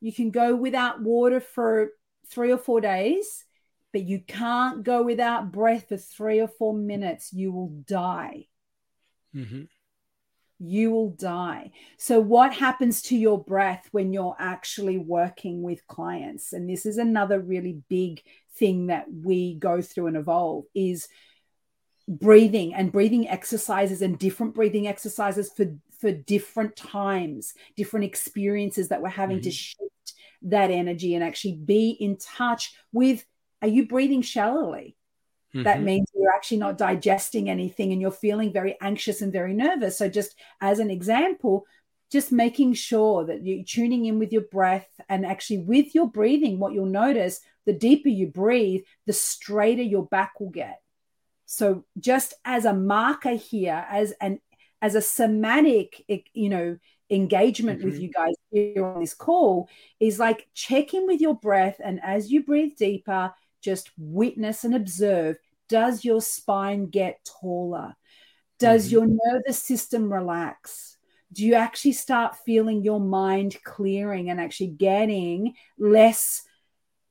you can go without water for three or four days, but you can't go without breath for three or four minutes. You will die. Mm-hmm you will die. So, what happens to your breath when you're actually working with clients? And this is another really big thing that we go through and evolve is breathing and breathing exercises and different breathing exercises for for different times different experiences that we're having mm-hmm. to shift that energy and actually be in touch with are you breathing shallowly Mm-hmm. That means you're actually not digesting anything and you're feeling very anxious and very nervous. So, just as an example, just making sure that you're tuning in with your breath and actually with your breathing, what you'll notice the deeper you breathe, the straighter your back will get. So just as a marker here, as an as a somatic, you know, engagement mm-hmm. with you guys here on this call, is like check in with your breath, and as you breathe deeper, just witness and observe. Does your spine get taller? Does mm-hmm. your nervous system relax? Do you actually start feeling your mind clearing and actually getting less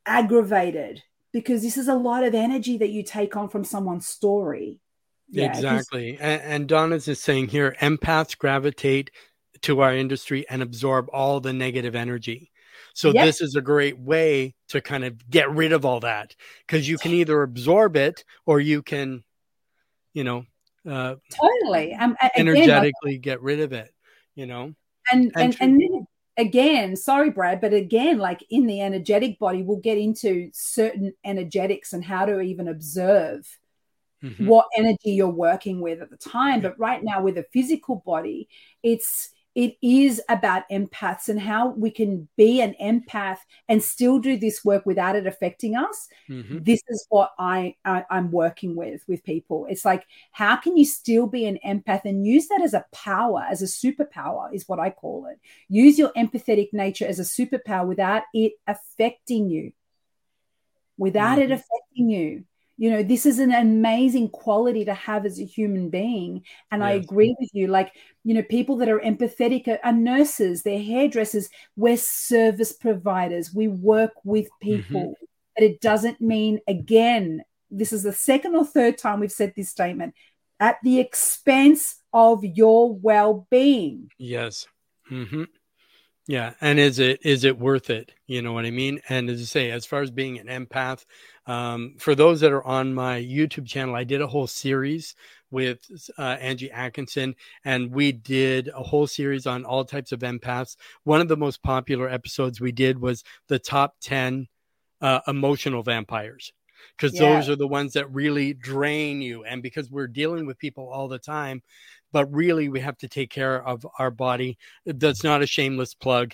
aggravated? Because this is a lot of energy that you take on from someone's story. Yeah, exactly. And, and Donna's is saying here empaths gravitate to our industry and absorb all the negative energy. So yep. this is a great way to kind of get rid of all that because you can either absorb it or you can, you know, uh, totally um, energetically get rid of it. You know, and and and, and again, sorry, Brad, but again, like in the energetic body, we'll get into certain energetics and how to even observe mm-hmm. what energy you're working with at the time. But right now, with a physical body, it's it is about empaths and how we can be an empath and still do this work without it affecting us. Mm-hmm. this is what I, I i'm working with with people. It's like how can you still be an empath and use that as a power as a superpower is what i call it. Use your empathetic nature as a superpower without it affecting you. Without mm-hmm. it affecting you you know this is an amazing quality to have as a human being and yes. i agree with you like you know people that are empathetic are, are, nurses they're hairdressers we're service providers we work with mm-hmm. people mm-hmm. but it doesn't mean again this is the second or third time we've said this statement at the expense of your well-being yes mm-hmm. Yeah and is it is it worth it you know what i mean and as i say as far as being an empath um, for those that are on my YouTube channel, I did a whole series with uh, Angie Atkinson, and we did a whole series on all types of empaths. One of the most popular episodes we did was the top 10 uh, emotional vampires because yeah. those are the ones that really drain you. And because we're dealing with people all the time, but really we have to take care of our body. That's not a shameless plug.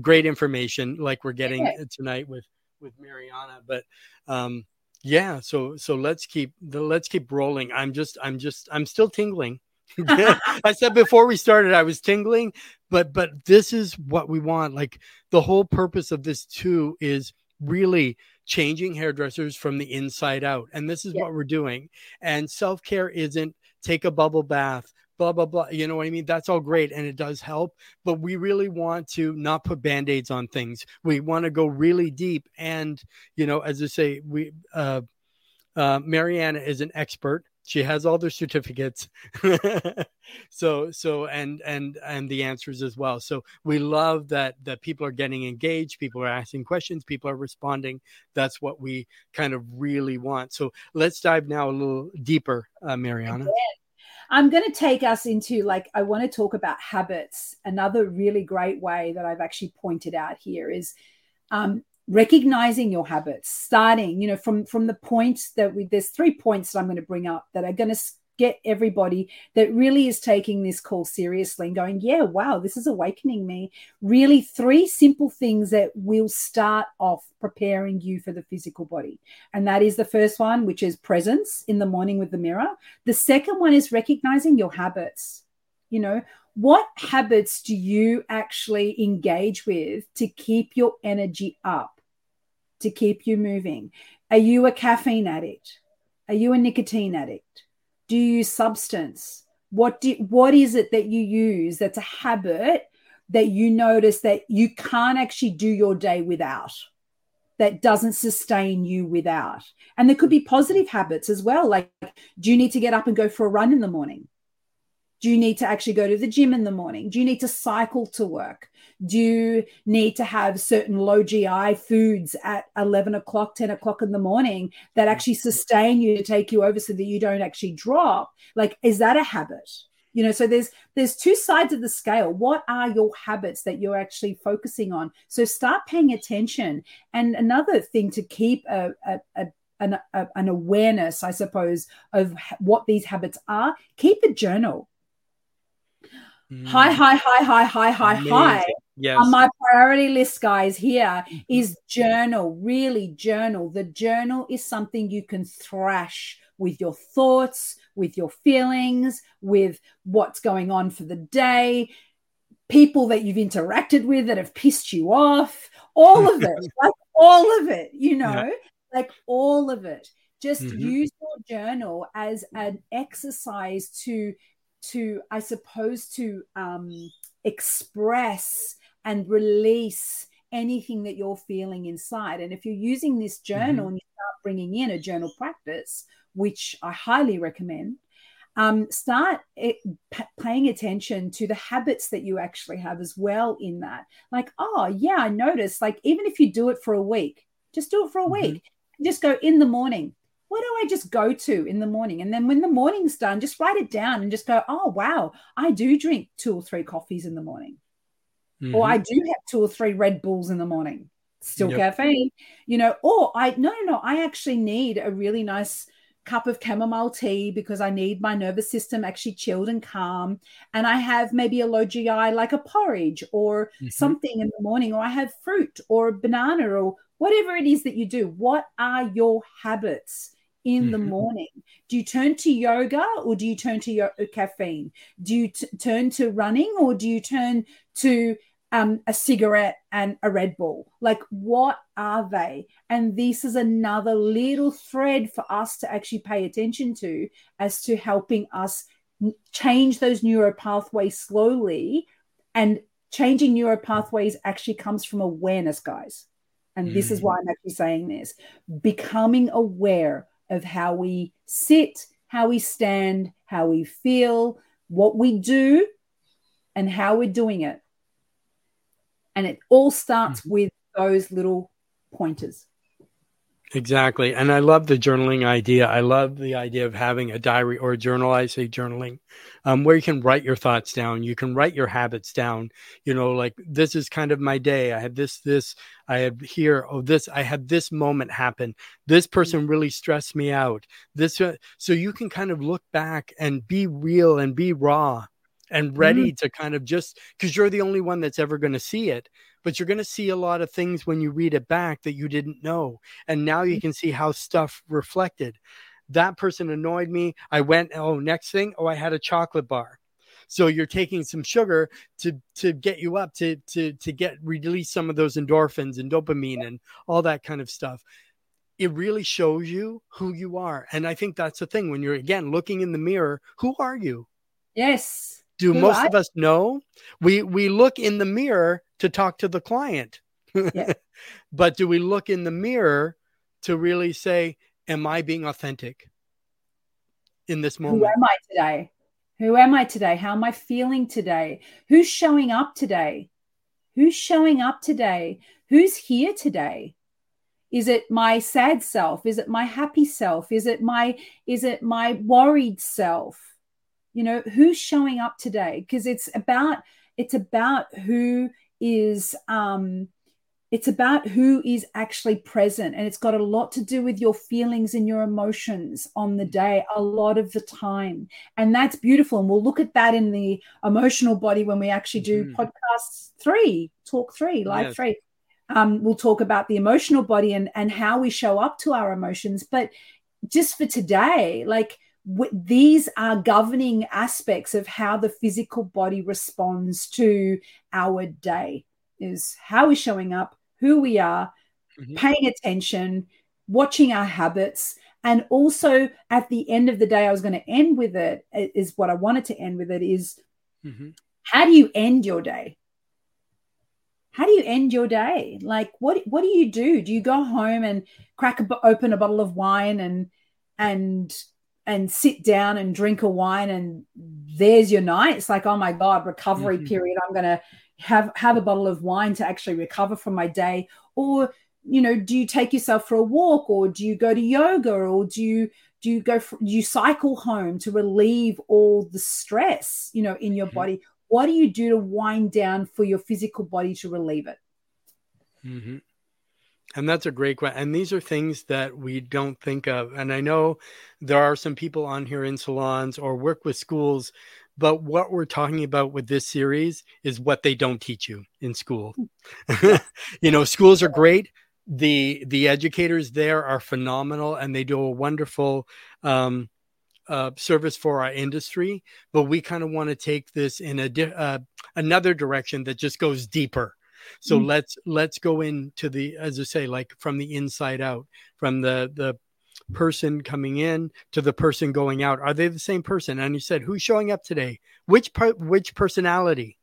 Great information like we're getting yeah. tonight with with Mariana. But um, yeah, so so let's keep the let's keep rolling. I'm just I'm just I'm still tingling. I said before we started I was tingling, but but this is what we want. Like the whole purpose of this too is really changing hairdressers from the inside out. And this is yeah. what we're doing. And self-care isn't take a bubble bath, blah blah blah you know what i mean? That's all great and it does help but we really want to not put band-aids on things. We want to go really deep and you know as i say we uh uh mariana is an expert. She has all the certificates. So so and and and the answers as well. So we love that that people are getting engaged people are asking questions people are responding. That's what we kind of really want. So let's dive now a little deeper uh, mariana I'm going to take us into like, I want to talk about habits. Another really great way that I've actually pointed out here is um, recognizing your habits, starting, you know, from, from the points that we, there's three points that I'm going to bring up that are going to get everybody that really is taking this call seriously and going, yeah, wow, this is awakening me. Really, three simple things that will start off preparing you for the physical body. And that is the first one, which is presence in the morning with the mirror. The second one is recognizing your habits. You know, what habits do you actually engage with to keep your energy up, to keep you moving? Are you a caffeine addict? Are you a nicotine addict? Do you use substance? What do what is it that you use that's a habit that you notice that you can't actually do your day without that doesn't sustain you without? And there could be positive habits as well like do you need to get up and go for a run in the morning do you need to actually go to the gym in the morning? Do you need to cycle to work? Do you need to have certain low GI foods at 11 o'clock, 10 o'clock in the morning that mm-hmm. actually sustain you to take you over so that you don't actually drop? Like, is that a habit? You know, so there's there's two sides of the scale. What are your habits that you're actually focusing on? So start paying attention. And another thing to keep a, a, a an, a, an awareness, I suppose, of what these habits are, keep a journal mm. high, high, high, high, high, high, Amazing. high yes. on my priority list, guys, here mm-hmm. journal. Really journal. The journal is something you can thrash with your thoughts, with your feelings, with what's going on for the day, people that you've interacted with that have pissed you off, all of it, like all of it, you know, yeah. like all of it. Just mm-hmm. use your journal as an exercise to to i suppose to um, express and release anything that you're feeling inside. And if you're using this journal mm-hmm. and you start bringing in a journal practice, which I highly recommend, um, start it, p- paying attention to the habits that you actually have as well in that. Like, oh, yeah, I noticed, like, even if you do it for a week, just do it for a mm-hmm. week. Just go in the morning. What do I just go to in the morning? And then when the morning's done, just write it down and just go, oh, wow, I do drink two or three coffees in the morning. Mm-hmm. Or I do have two or three Red Bulls in the morning, still yep. caffeine, you know, or I, no, no, no, I actually need a really nice cup of chamomile tea because I need my nervous system actually chilled and calm. And I have maybe a low GI like a porridge or mm-hmm. something in the morning, or I have fruit or a banana or whatever it is that you do. What are your habits? In mm-hmm. the morning? Do you turn to yoga or do you turn to your caffeine? Do you t- turn to running or do you turn to um, a cigarette and a Red Bull. Like, what are they? And this is another little thread for us to actually pay attention to as to helping us change those neural pathways slowly. And changing neural pathways actually comes from awareness, guys. And mm. this is why I'm actually saying this becoming aware of how we sit, how we stand, how we feel, what we do, and how we're doing it and it all starts mm-hmm. with those little pointers. Exactly. And I love the journaling idea. I love the idea of having a diary or a journal. I say journaling, um, where you can write your thoughts down. You can write your habits down. You know, like this is kind of my day. I had this, this, I have here. Oh, this, I had this moment happen. This mm-hmm. person really stressed me out. This, uh, so you can kind of look back and be real and be raw and ready mm. to kind of just because you're the only one that's ever going to see it but you're going to see a lot of things when you read it back that you didn't know and now you mm. can see how stuff reflected. That person annoyed me. I went oh next thing? Oh i had a chocolate bar. So you're taking some sugar to to get you up to to to get release some of those endorphins and dopamine and all that kind of stuff. It really shows you who you are and i think that's the thing when you're again looking in the mirror who are you? Yes do most I, of us know? We we look in the mirror to talk to the client. Yeah. but do we look in the mirror to really say, Am I being authentic in this moment? Who am I today? Who am I today? How am I feeling today? Who's showing up today? Who's showing up today? Who's here today? Is it my sad self? Is it my happy self? Is it my is it my worried self? You know who's showing up today because it's about it's about who is um it's about who is actually present and it's got a lot to do with your feelings and your emotions on the day a lot of the time and that's beautiful and we'll look at that in the emotional body when we actually do mm. podcast three talk three live yes. three um, we'll talk about the emotional body and and how we show up to our emotions but just for today like these are governing aspects of how the physical body responds to our day is how we're showing up who we are mm-hmm. paying attention watching our habits and also at the end of the day i was going to end with it is what i wanted to end with it is, mm-hmm. how do you end your day how do you end your day like what what do you do do you go home and crack a, open a bottle of wine and and and sit down and drink a wine and there's your night it's like oh my god recovery mm-hmm. period i'm going to have have a bottle of wine to actually recover from my day or you know do you take yourself for a walk or do you go to yoga or do you do you go for, do you cycle home to relieve all the stress you know in your mm-hmm. body what do you do to wind down for your physical body to relieve it mm-hmm. And that's a great question. And these are things that we don't think of. And I know there are some people on here in salons or work with schools but what we're talking about with this series is what they don't teach you in school. you know, schools are great. The the educators there are phenomenal and they do a wonderful um, uh, service for our industry, but we kind of want to take this in a di- uh, another direction that just goes deeper. So mm-hmm. let's let's go into the as I say, like from the inside out, from the the person coming in to the person going out. Are they the same person? And you said, who's showing up today? Which part? Which personality?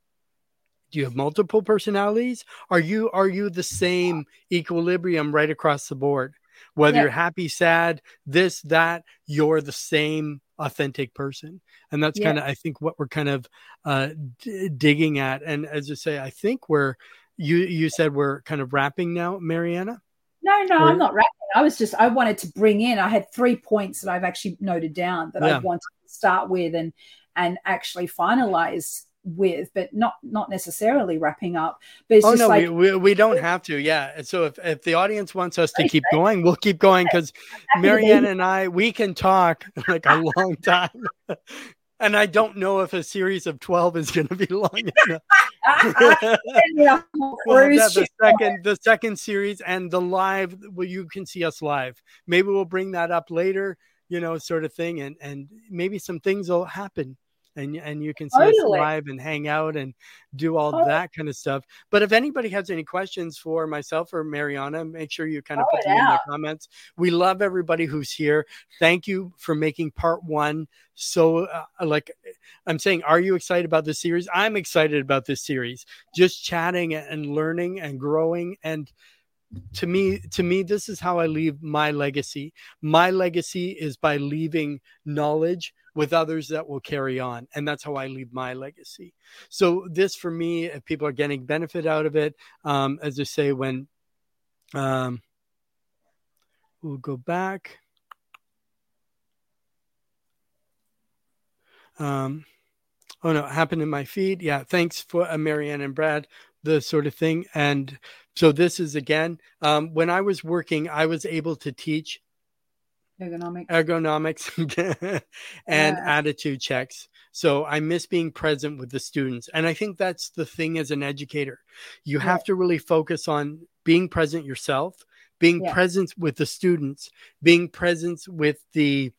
Do you have multiple personalities? Are you are you the same equilibrium right across the board? Whether yeah. you're happy, sad, this, that, you're the same authentic person and that's yeah. kind of i think what we're kind of uh d- digging at and as you say i think we're you you said we're kind of wrapping now mariana no no or, i'm not wrapping i was just i wanted to bring in i had three points that i've actually noted down that yeah. i wanted to start with and and actually finalize with, but not not necessarily wrapping up. But oh no, like, we, we, we don't have to. Yeah. So if if the audience wants us to keep going, we'll keep going because Mariana and I we can talk like a long time. and I don't know if a series of twelve is going to be long enough. well, the second the second series and the live well you can see us live. Maybe we'll bring that up later you know sort of thing and and maybe some things will happen and and you can see totally. us live and hang out and do all totally. that kind of stuff. But if anybody has any questions for myself or Mariana, make sure you kind of oh, put them in the comments. We love everybody who's here. Thank you for making part one so uh, like i'm saying are you excited about this series i'm excited about this series just chatting and learning and growing and to me to me this is how i leave my legacy my legacy is by leaving knowledge with others that will carry on. And that's how I leave my legacy. So, this for me, if people are getting benefit out of it, um, as I say, when um, we'll go back. Um, oh no, happened in my feed. Yeah, thanks for uh, Mariana and Brad, the sort of thing. And so this is again, um, when I was working, I was able to teach ergonomics ergonomics and yeah. attitude checks so i miss being present with the students and i think that's the thing as an educator you have to really focus on being present yourself being yeah. present with the students being present with the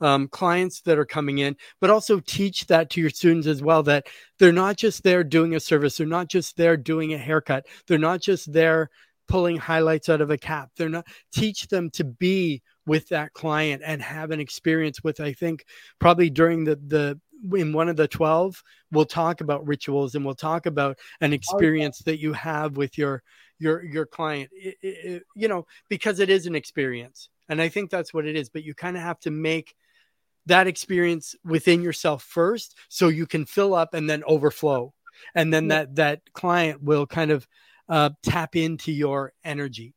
um, clients that are coming in, but also teach that to your students as well that they're not just there doing a service, they're not just there doing a haircut, they're not just there pulling highlights out of a cap. They're not teach them to be with that client and have an experience with i think probably during the the in one of the 12 we'll talk about rituals and we'll talk about an experience that you have with your your your client. It, it, you know because it is an experience and i think that's what it is but you kind of have to make that experience within yourself first so you can fill up and then overflow. And then yeah. that that client will kind of uh, tap into your energy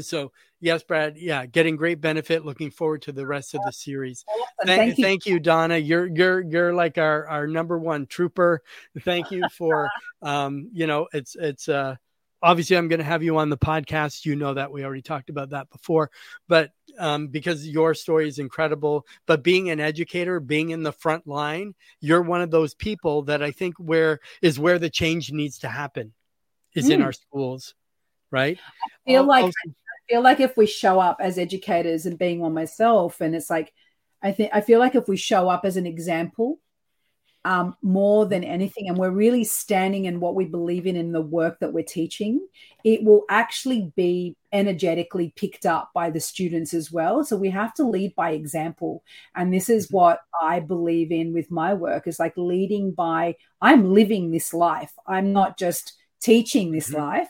so yes, Brad, yeah, getting great benefit. Looking forward to the rest of the series. Thank, thank, you. thank you, Donna. You're you're you're like our our number one trooper. Thank you for um, you know, it's it's uh obviously I'm going to have you on the podcast. You know that we already talked about that before, but um, because your story is incredible. But being an educator, being in the front line, you're one of those people that I think where is where the change needs to happen is mm. in our schools, right? I feel like feel like if we show up as educators and being one myself, and it's like, I think I feel like if we show up as an example um, more than anything, and we're really standing in what we believe in in the work that we're teaching, it will actually be energetically picked up by the students as well. So we have to lead by example. And this is mm-hmm. what I believe in with my work is like leading by I'm living this life. I'm not just teaching this mm-hmm. life.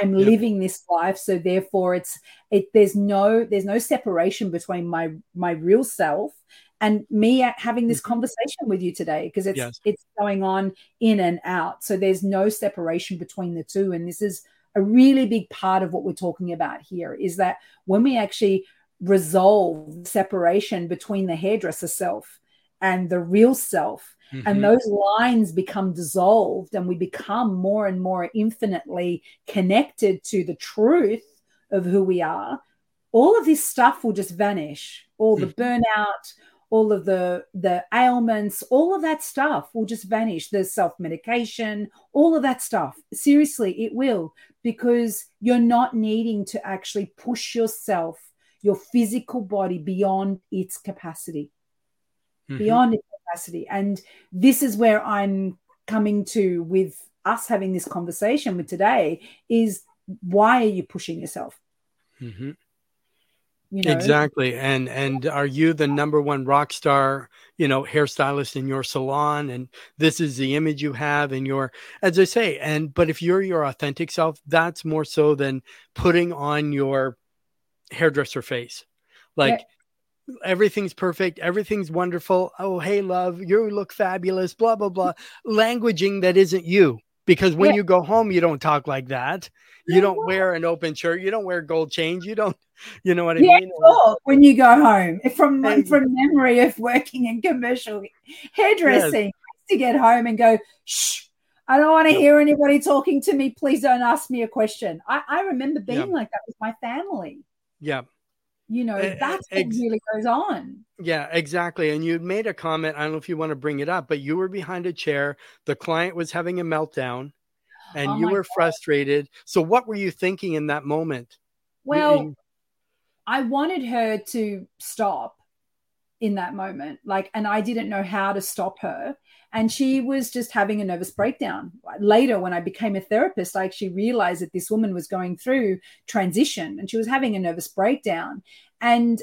I'm yep. living this life, so therefore it's it. There's no there's no separation between my my real self and me having this mm-hmm. conversation with you today because it's yes. it's going on in and out. So there's no separation between the two, and this is a really big part of what we're talking about here. Is that when we actually resolve separation between the hairdresser self and the real self Mm-hmm. And those lines become dissolved, and we become more and more infinitely connected to the truth of who we are. All of this stuff will just vanish. All the mm-hmm. burnout, all of the the ailments all of that stuff will just vanish the self-medication all of that stuff seriously it will because you're not needing to actually push yourself your physical body beyond its capacity mm-hmm. beyond its capacity. And this is where i'm coming to with us having this conversation with today is why are you pushing yourself? Mm-hmm. you know? exactly. And and are you the number one rock star you know hairstylist in your salon? And this is the image you have in your as i say and but if you're your authentic self that's more so than putting on your hairdresser face. Like yeah everything's perfect, everything's wonderful. Oh, hey, love, you look fabulous, blah, blah, blah. Languaging that isn't you. Because when yeah. you go home, you don't talk like that. You don't wear an open shirt. You don't wear gold chains. You don't, you know what I yeah, mean? Talk when you go home. From and, from memory of working in commercial hairdressing, yes. to get home and go, shh, I don't want to hear anybody talking to me. Please don't ask me a question. I, I remember being yeah. like that with my family. Yeah you know eh, eh, that's what really goes on. Yeah exactly and you made a comment i don't know if you want to bring it up but you were behind a chair the client was having a meltdown and oh you were God. frustrated. So what were you thinking in that moment? Well you, i wanted her to stop in that moment like and i didn't know how to stop her and she was just having a nervous breakdown. Later, when I became a therapist, I actually realized that this woman was going through transition and she was having a nervous breakdown. And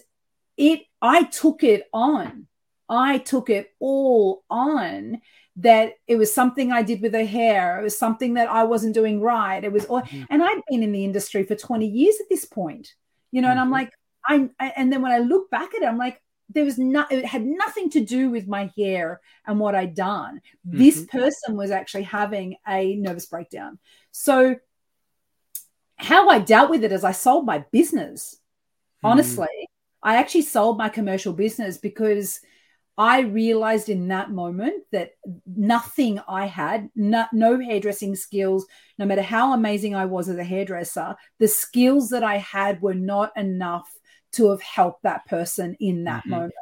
it, I took it on. I took it all on that it was something I did with her hair. It was something that I wasn't doing right. It was, all, mm-hmm. and I'd been in the industry for 20 years at this point, you know, mm-hmm. and I'm mm-hmm. like, I, and then when I look back at it, I'm like, there was not it had nothing to do with my hair and what I'd done. Mm-hmm. This person was actually having a nervous breakdown. So how I dealt with it is I sold my business. Mm-hmm. Honestly, I actually sold my commercial business because I realized in that moment that nothing I had, no, no, hairdressing skills, no matter how amazing I was as a hairdresser, the skills that I had were not enough to have helped that person in that mm-hmm. moment.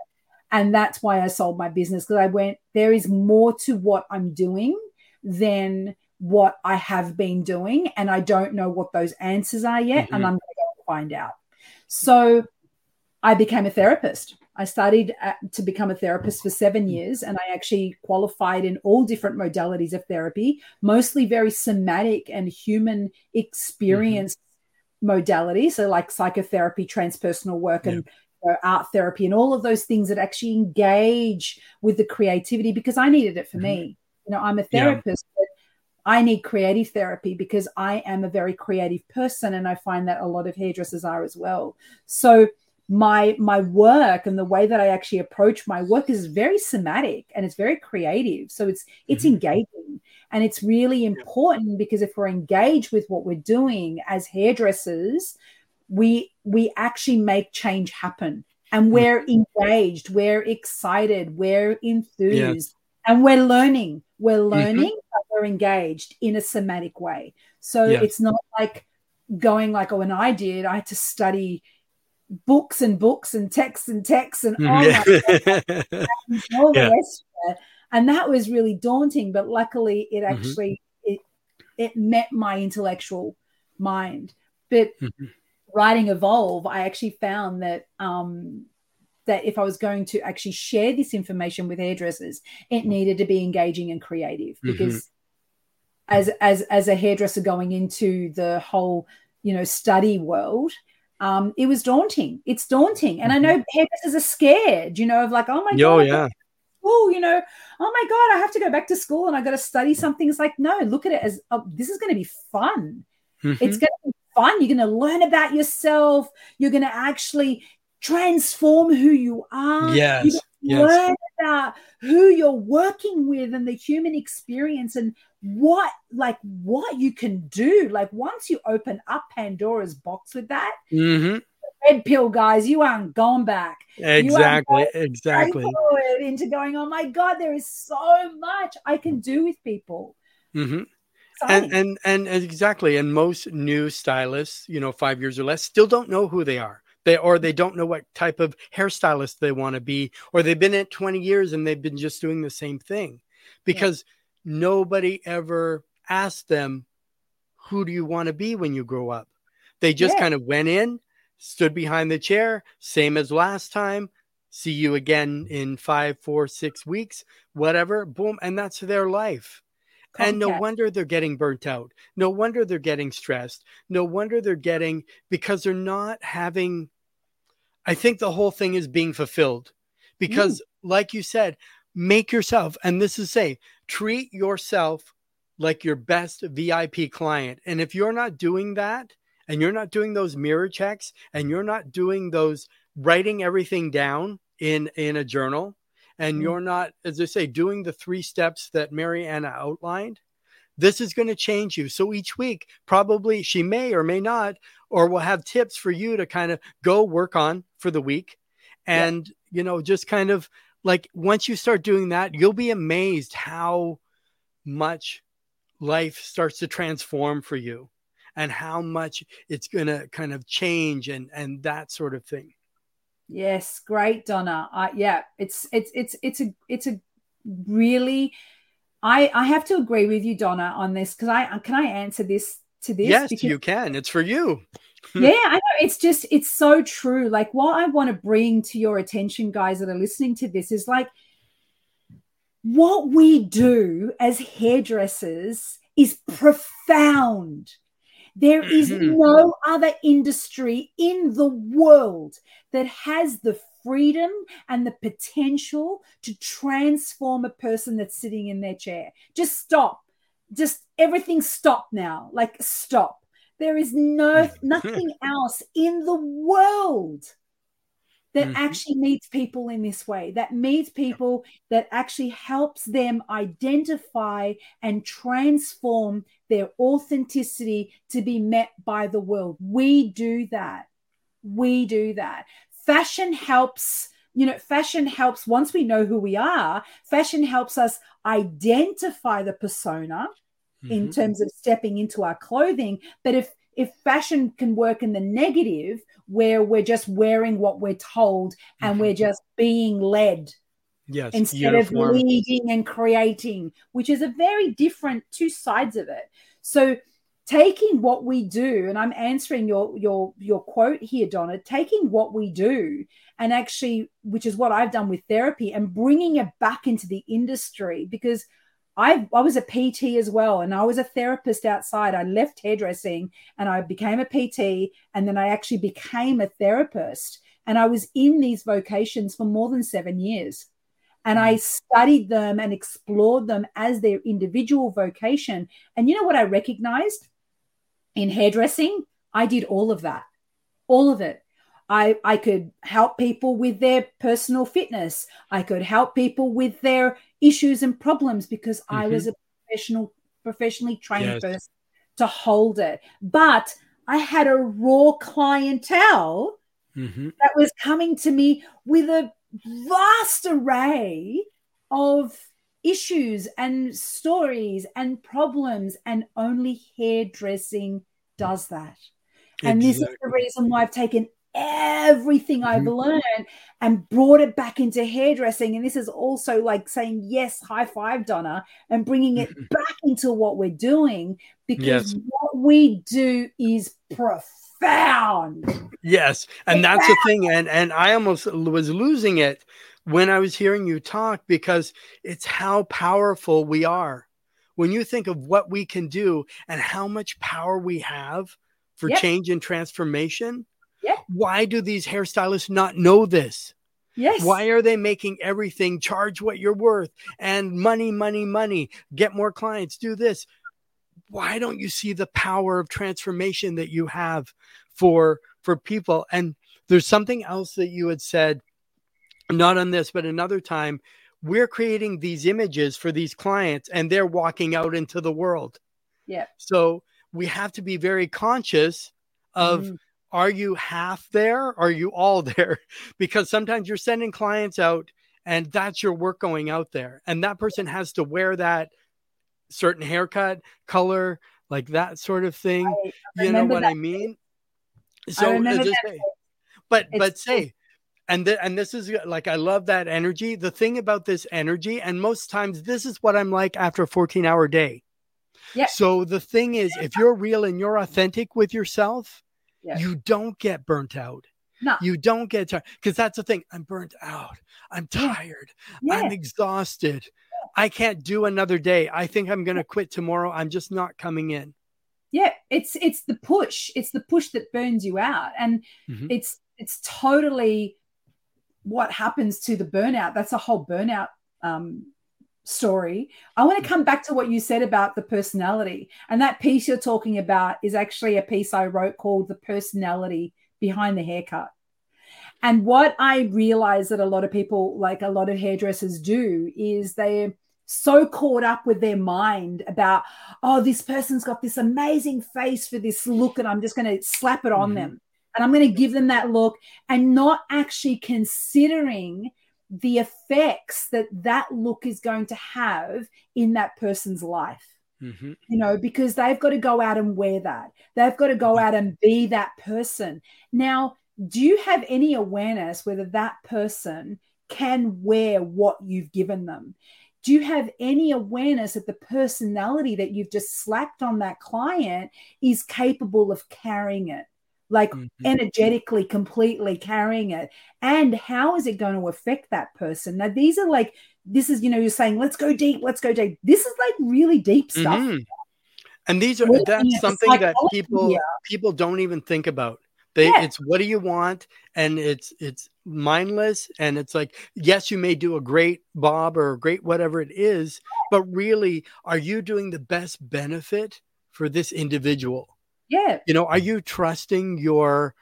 And that's why I sold my business because I went, there is more to what I'm doing than what I have been doing. And I don't know what those answers are yet. Mm-hmm. And I'm going to find out. So I became a therapist. I studied at, to become a therapist for seven mm-hmm. years, and I actually qualified in all different modalities of therapy, mostly very somatic and human mm-hmm. experience modalities, so like psychotherapy, transpersonal work, yeah. and you know, art therapy, and all of those things that actually engage with the creativity because I needed it for mm-hmm. me. You know, I'm a therapist, yeah. but I need creative therapy because I am a very creative person, and I find that a lot of hairdressers are as well. So my my work and the way that I actually approach my work is very somatic and it's very creative. So it's it's mm-hmm. engaging. And it's really important because if we're engaged with what we're doing as hairdressers, we we actually make change happen. And mm. we're engaged, we're excited, we're enthused, and we're learning. We're mm-hmm. learning, mm-hmm. but we're engaged in a somatic way. So yeah. it's not like going like oh, when I did, I had to study books and books and texts and texts and, mm-hmm. oh and all the rest of it and that was really daunting but luckily it mm-hmm. actually mm-hmm. it it met my intellectual mind but mm-hmm. writing evolve i actually found that um that if i was going to actually share this information with hairdressers it needed to be engaging and creative mm-hmm. because mm-hmm. as as as a hairdresser going into the whole you know study world um, it was daunting. It's daunting, and I know mm-hmm. hairdressers are scared. You know, of like, oh my oh, god, yeah, school, you know, oh my God, I have to go back to school and I got to study something. It's like, no, look at it as oh, this is going to be fun. Mm-hmm. It's going to be fun. You're going to learn about yourself. You're going to actually transform who you are. Yes. yes. Learn about who you're working with and the human experience and what like what you can do. Like once you open up pandora's box with that mm-hmm. red pill guys you aren't going back. Exactly exactly. into going oh my god there is so much i can do with people. Mm-hmm. and, and and exactly and most new stylists you know five years or less still don't know who they are. They or they don't know what type of hairstylist they want to be or they've been at 20 years and they've been just doing the same thing. Because yeah. Nobody ever asked them who do you want to be when you grow up they just yeah. kind of went in stood behind the chair same as last time see you again in five four six weeks whatever boom and that's their life and no wonder they're getting burnt out. No wonder they're getting stressed. No wonder they're getting because they're not having. I think the whole thing is being fulfilled because, mm. like you said, make yourself, and this is say, treat yourself like your best VIP client. And if you're not doing that, and you're not doing those mirror checks, and you're not doing those writing everything down in in a journal, and mm-hmm. you're not, as I say, doing the three steps that Mariana outlined, this is going to change you. So each week, probably she may or may not, or will have tips for you to kind of go work on for the week. And, you know, just kind of like once you start doing that, you'll be amazed how much life starts to transform for you and how much it's going to kind of change and and that sort of thing Yes, great, Donna. Uh, yeah, it's it's it's it's a it's a really. I I have to agree with you, Donna, on this because I can I answer this to this. Yes, because, you can. It's for you. Yeah, I know. It's just it's so true. Like what I want to bring to your attention, guys that are listening to this, is like what we do as hairdressers is profound. There is mm-hmm. no other industry in the world that has the freedom and the potential to transform a person that's sitting in their chair. Just stop. Just everything stop now. Like stop. There is no nothing else in the world that mm-hmm. actually meets people in this way, that meets people, that actually helps them identify and transform their authenticity to be met by the world. We do that. We do that. Fashion helps you know, fashion helps once we know who we are, fashion helps us identify the persona mm-hmm. in terms of stepping into our clothing. But if if fashion can work in the negative, where we're just wearing what we're told and mm-hmm. we're just being led yes instead uniform. of leading and creating which is a very different two sides of it so taking what we do and i'm answering your your your quote here donna taking what we do and actually which is what i've done with therapy and bringing it back into the industry because I, I was a PT as well, and I was a therapist outside. I left hairdressing and I became a PT, and then I actually became a therapist. And I was in these vocations for more than seven years. And I mm. studied them and explored them as their individual vocation. And you know what I recognized in hairdressing? I did all of that, all of it. I, I could help people with their personal fitness. I could help people with their issues and problems because mm-hmm. I was mm-hmm. a professional, professionally trained yes. person to hold it. But I had a raw clientele mm-hmm. that was coming to me with a vast array of issues and stories and problems, and only hairdressing does that. And this is the reason why I've taken everything I've mm-hmm. learned and brought it back into hairdressing. And this is also like saying, yes, high five, Donna, and bringing it mm-hmm. back into what we're doing because yes. what we do is profound. Yes. And profound. that's the thing. And, and I almost was losing it when I was hearing you talk because it's how powerful we are. When you think of what we can do and how much power we have for yep. change and transformation, yeah. Why do these hairstylists not know this? Yes. Why are they making everything charge what you're worth and money, money, money, get more clients, do this? Why don't you see the power of transformation that you have for for people? And there's something else that you had said, not on this, but another time. We're creating these images for these clients and they're walking out into the world. Yeah. So we have to be very conscious of mm are you half there? Are you all there? because sometimes you're sending clients out and that's your work going out there. And that person has to wear that certain haircut, color, like that sort of thing. I, I you know what I mean? So, uh, I say, but it's, but say and th- and this is uh, like I love that energy. The thing about this energy, and most times this is what I'm like after a 14 hour day. Yeah. So the thing is, if you're real and you're authentic with yourself, yeah. you don't get burnt out. No. You don't get tired because that's the thing. I'm burnt out. I'm tired. Yeah. I'm exhausted. I can't do another day. I think I'm going to quit tomorrow. I'm just not coming in. Yeah, it's it's the push. It's the push that burns you out, and mm-hmm. it's it's totally what happens to the burnout. That's a whole burnout um, story. I want to come back to what you said about the personality. And that piece you're talking about is actually a piece I wrote called The Personality Behind the Haircut. And what I realize that a lot of people, like a lot of hairdressers, do is they're so caught up with their mind about, oh, this person's got this amazing face for this look, and I'm just going to slap it on mm-hmm. them and I'm going to give them that look and not actually considering the effects that that look is going to have in that person's life. Mm-hmm. You know, because they've got to go out and wear that. They've got to go mm-hmm. out and be that person. Now, do you have any awareness whether that person can wear what you've given them? Do you have any awareness that the personality that you've just slapped on that client is capable of carrying it? Like mm-hmm. energetically completely carrying it. And how is it going to affect that person? Now these are like this is you know you're saying let's go deep let's go deep. This is like really deep stuff. Mm-hmm. and these are that's something that people people don't even think about. They yeah. it's what do you want? And it's it's mindless. And it's like yes you may do a great bob or a great whatever it is but really are you doing the best benefit for this individual yeah. You know, are you trusting your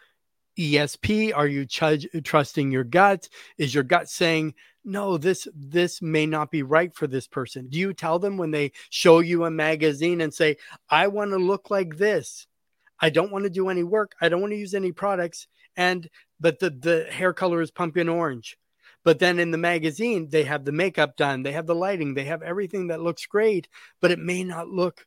ESP? Are you ch- trusting your gut? Is your gut saying, no, this this may not be right for this person? Do you tell them when they show you a magazine and say, I want to look like this? I don't want to do any work. I don't want to use any products. And but the the hair color is pumpkin orange. But then in the magazine, they have the makeup done, they have the lighting, they have everything that looks great, but it may not look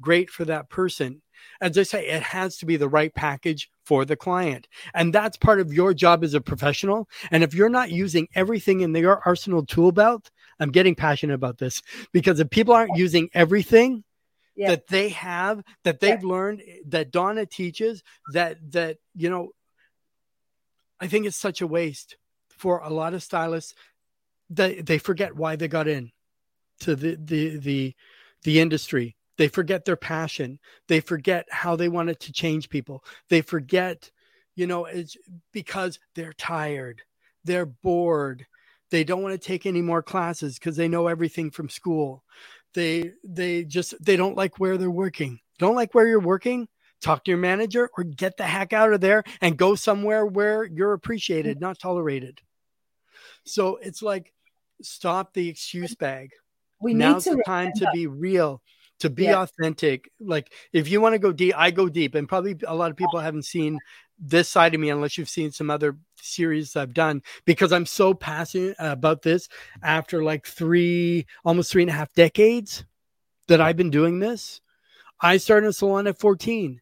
great for that person as I say, it has to be the right package for the client. And that's part of your job as a professional. And if you're not using everything in your arsenal tool belt, I'm getting passionate about this because if people aren't using everything, yeah. that they have that they've yeah. learned that Donna teaches that that you know I think it's such a waste for a lot of stylists that they forget why they got in to the the the the industry they forget their passion. They forget how they wanted to change people. They forget, you know, it's because they're tired, they're bored, they don't want to take any more classes because they know everything from school. They they just they don't like where they're working. Don't like where you're working? Talk to your manager or get the heck out of there and go somewhere where you're appreciated, not tolerated. So it's like stop the excuse bag. We Now's the time to be real to be yeah. authentic. Like if you want to go deep, I go deep, and probably a lot of people haven't seen this side of me unless you've seen some other series I've done because I'm so passionate about this after like three, almost three and a half decades that I've been doing this. I started a salon at 14.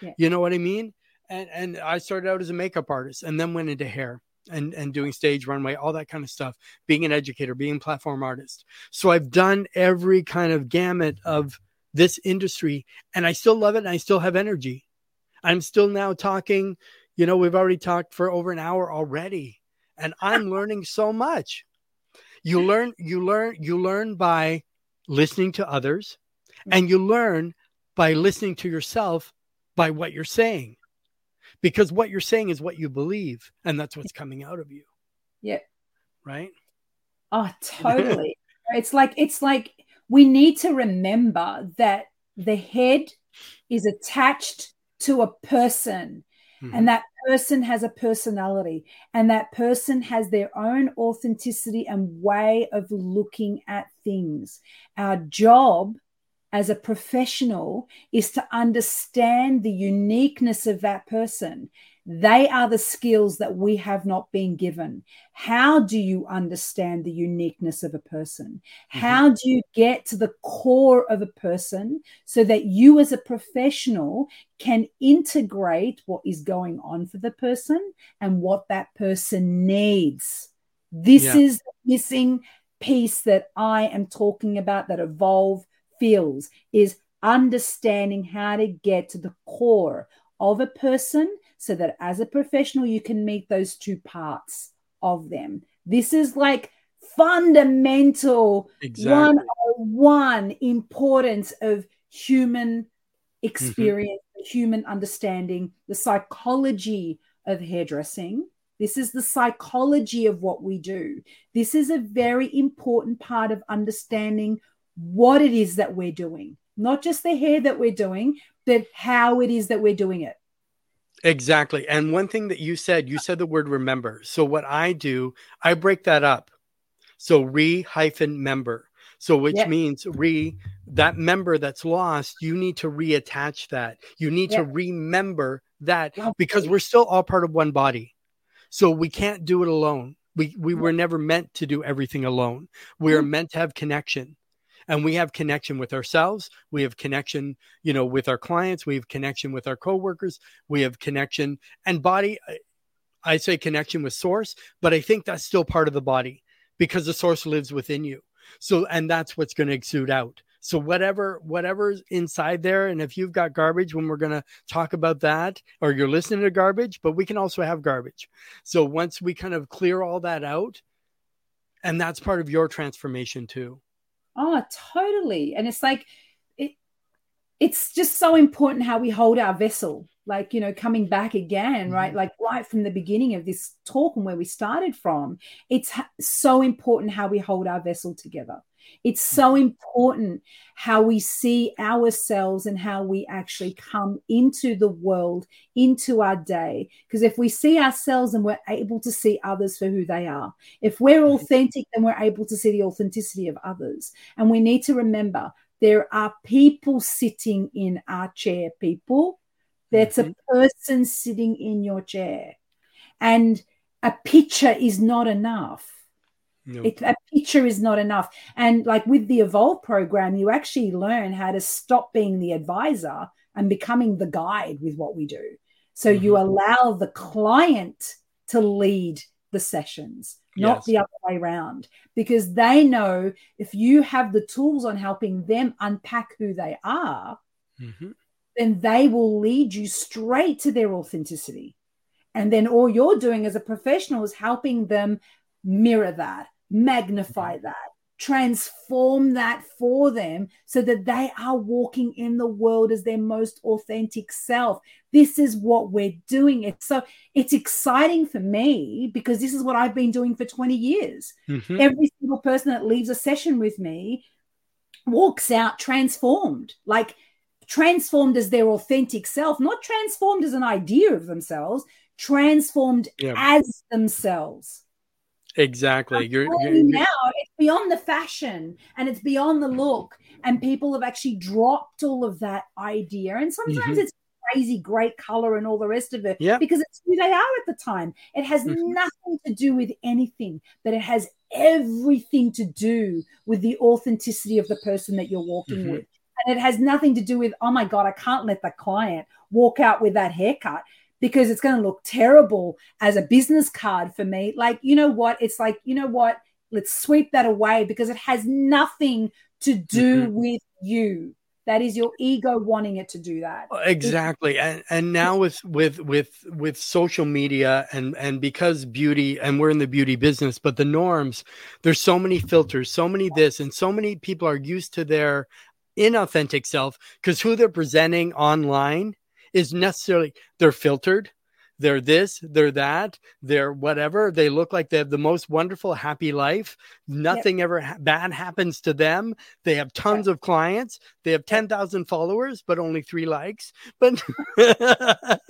Yeah. You know what I mean? And and I started out as a makeup artist and then went into hair and and doing stage runway all that kind of stuff being an educator being platform artist. So i've done every kind of gamut of this industry and i still love it and i still have energy. I'm still now talking you know we've already talked for over an hour already and i'm learning so much. You learn you learn you learn by listening to others and you learn by listening to yourself by what you're saying because what you're saying is what you believe and that's what's coming out of you. Yeah. Right? Oh totally. It's like it's like we need to remember that the head is attached to a person mm-hmm. and that person has a personality and that person has their own authenticity and way of looking at things. Our job as a professional is to understand the uniqueness of that person. They are the skills that we have not been given. How do you understand the uniqueness of a person? Mm-hmm. How do you get to the core of a person so that you, as a professional, can integrate what is going on for the person and what that person needs? This yeah. is the missing piece that I am talking about that Evolve feels is understanding how to get to the core of a person so that as a professional you can meet those two parts of them. This is like fundamental exactly. one importance of human mm-hmm. experience, mm-hmm. human understanding, the psychology of hairdressing. This is the psychology of what we do. This is a very important part of understanding what it is that we're doing, not just the hair that we're doing, but how it is that we're doing it. Exactly. And one thing that you said, you said the word remember. So what I do, I break that up. So re hyphen member. So which yep. means re that member that's lost, you need to reattach that. You need yep. to remember that because we're still all part of one body. So we can't do it alone. We we were never meant to do everything alone. We are mm-hmm. meant to have connection and we have connection with ourselves. We have connection you know with our clients. We have connection with our coworkers. We have connection and body i say connection with source but i think that's still part of the body because the source lives within you. So and that's what's going to exude out. So whatever whatever's inside there and if you've got garbage when we're going to talk about that or you're listening to garbage but we can also have garbage. So once we kind of clear all that out and that's part of your transformation too Oh, totally. And it's like it it's just so important how we hold our vessel. Like, you know, coming back again, right? Mm-hmm. Like right from the beginning of this talk and where we started from, it's so important how we hold our vessel together. It's so important how we see ourselves and how we actually come into the world, into our day. Because if we see ourselves and we're able to see others for who they are, if we're authentic, then we're able to see the authenticity of others. And we need to remember there are people sitting in our chair, people. That's mm-hmm. a person sitting in your chair. And a picture is not enough no. It, a picture is not enough. And like with the Evolve program, you actually learn how to stop being the advisor and becoming the guide with what we do. So mm-hmm. you allow the client to lead the sessions, not yes. the other way around, because they know if you have the tools on helping them unpack who they are, mm-hmm. then they will lead you straight to their authenticity. And then all you're doing as a professional is helping them mirror that magnify that, transform that for them so that they are walking in the world as their most authentic self. This is what we're doing. It's so it's exciting for me because this is what I've been doing for 20 years. Mm-hmm. Every single person that leaves a session with me walks out transformed, like transformed as their authentic self, not transformed as an idea of themselves, transformed yeah. as themselves. Exactly. You're, you're, now it's beyond the fashion and it's beyond the look, and people have actually dropped all of that idea. And sometimes mm-hmm. it's crazy, great color, and all the rest of it, yeah. because it's who they are at the time. It has mm-hmm. nothing to do with anything, but it has everything to do with the authenticity of the person that you're walking mm-hmm. with. And it has nothing to do with, oh my God, I can't let the client walk out with that haircut because it's going to look terrible as a business card for me. Like, you know what? It's like, you know what? Let's sweep that away because it has nothing to do mm-hmm. with you. That is your ego wanting it to do that. Exactly. And and now with with with with social media and and because beauty and we're in the beauty business, but the norms, there's so many filters, so many this, and so many people are used to their inauthentic self because who they're presenting online is necessarily they're filtered. They're this they're that they're whatever. They look like they have the most wonderful happy life. Nothing yep. ever ha- bad happens to them. They have tons yep. of clients. They have 10,000 followers but only 3 likes. But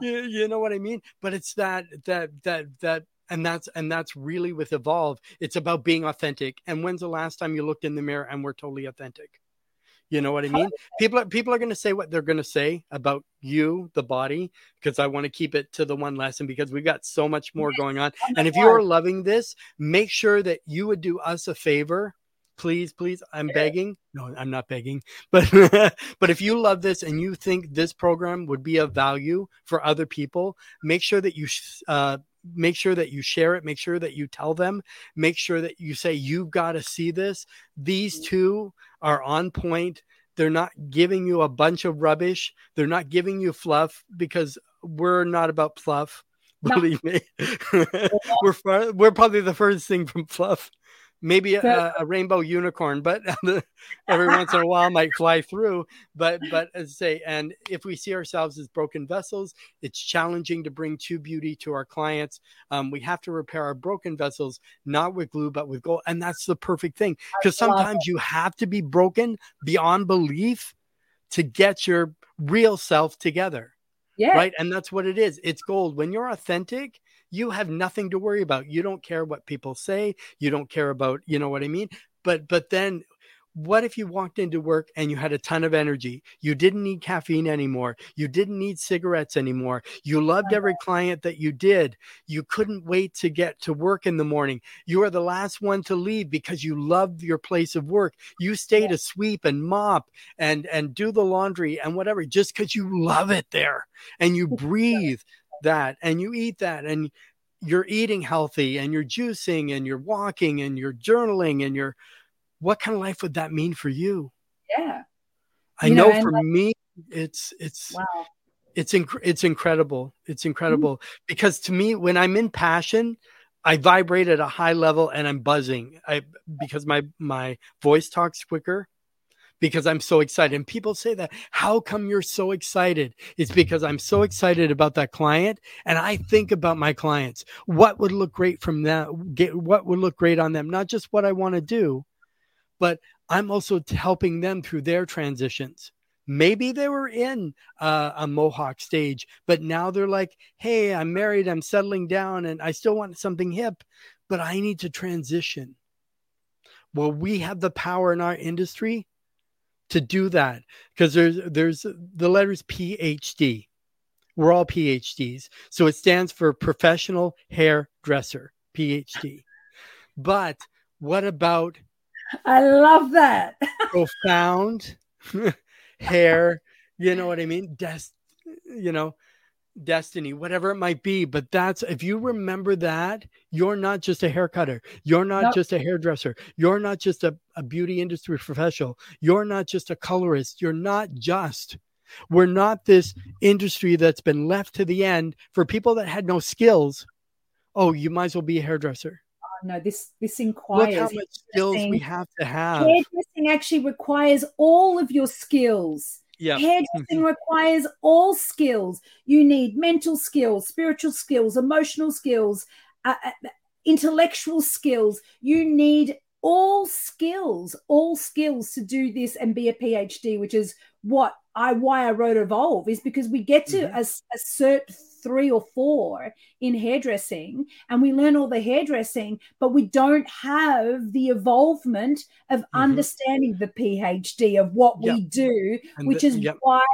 you, you know what i mean? But it's that that that that and that's and that's really with evolve. It's about being authentic. And when's the last time you looked in the mirror and we're totally authentic You know what I mean? People are people are going to say what they're going to say about you, the body, because I want to keep it to the one lesson because we've got so much more going on. Oh and if you are loving this, make sure that you would do us a favor. Please, please, I'm begging. No, I'm not begging. But but if you love this and you think this program would be of value for other people, make sure that you uh, make sure that you share it make sure that you tell them make sure that you say you've got to see this these two are on point. They're not giving you a bunch of rubbish. They're not giving you fluff because we're not about fluff believe no. me. We're far, we're probably the first thing from fluff maybe a, a, rainbow unicorn, but every once in a while might fly through. But but as I say, and if we see ourselves as broken vessels, it's challenging to bring true beauty to our clients. Um, we have to repair our broken vessels, not with glue, but with gold, and that's the perfect thing. Because sometimes you have to be broken beyond belief to get your real self together. Yeah. Right. And that's what it is. It's gold. When you're authentic, you have nothing to worry about. You don't care what people say. You don't care about, you know what I mean? But but then what if you walked into work and you had a ton of energy? You didn't need caffeine anymore. You didn't need cigarettes anymore. You loved every client that you did. You couldn't wait to get to work in the morning. You are the last one to leave because you loved your place of work. You stay to sweep and mop and and do the laundry and whatever just because you love it there and you breathe that and you eat that and you're eating healthy and you're juicing and you're walking and you're journaling and you're what kind of life would that mean for you yeah i you know, know for like, me it's it's wow. it's inc- it's incredible it's mm-hmm. incredible mm-hmm. because to me when i'm in passion i vibrate at a high level and i'm buzzing i because my my voice talks quicker because I'm so excited. And people say that, how come you're so excited? It's because I'm so excited about that client. And I think about my clients. What would look great from that? Get, what would look great on them? Not just what I want to do, but I'm also helping them through their transitions. Maybe they were in uh, a Mohawk stage, but now they're like, hey, I'm married, I'm settling down, and I still want something hip, but I need to transition. Well, we have the power in our industry to do that because there's there's the letters PhD. We're all PhDs. So it stands for professional hairdresser, PhD. But what about I love that. profound hair, you know what I mean? Des- you know, destiny, whatever it might be. But that's if you remember that, you're not just a hair cutter, you're not nope. just a hairdresser, you're not just a, a beauty industry professional, you're not just a colorist, you're not just. We're not this industry that's been left to the end for people that had no skills. Oh, you might as well be a hairdresser. Oh, no, this this inquires Look how much skills we have to have. Hairdressing actually requires all of your skills yeah. Hairdressing requires all skills. You need mental skills, spiritual skills, emotional skills, uh, uh, intellectual skills. You need all skills, all skills to do this and be a PhD, which is what I why I wrote Evolve is because we get to mm-hmm. assert three or four in hairdressing and we learn all the hairdressing, but we don't have the evolvement of mm-hmm. understanding the PhD of what yep. we do, and which the, is yep. why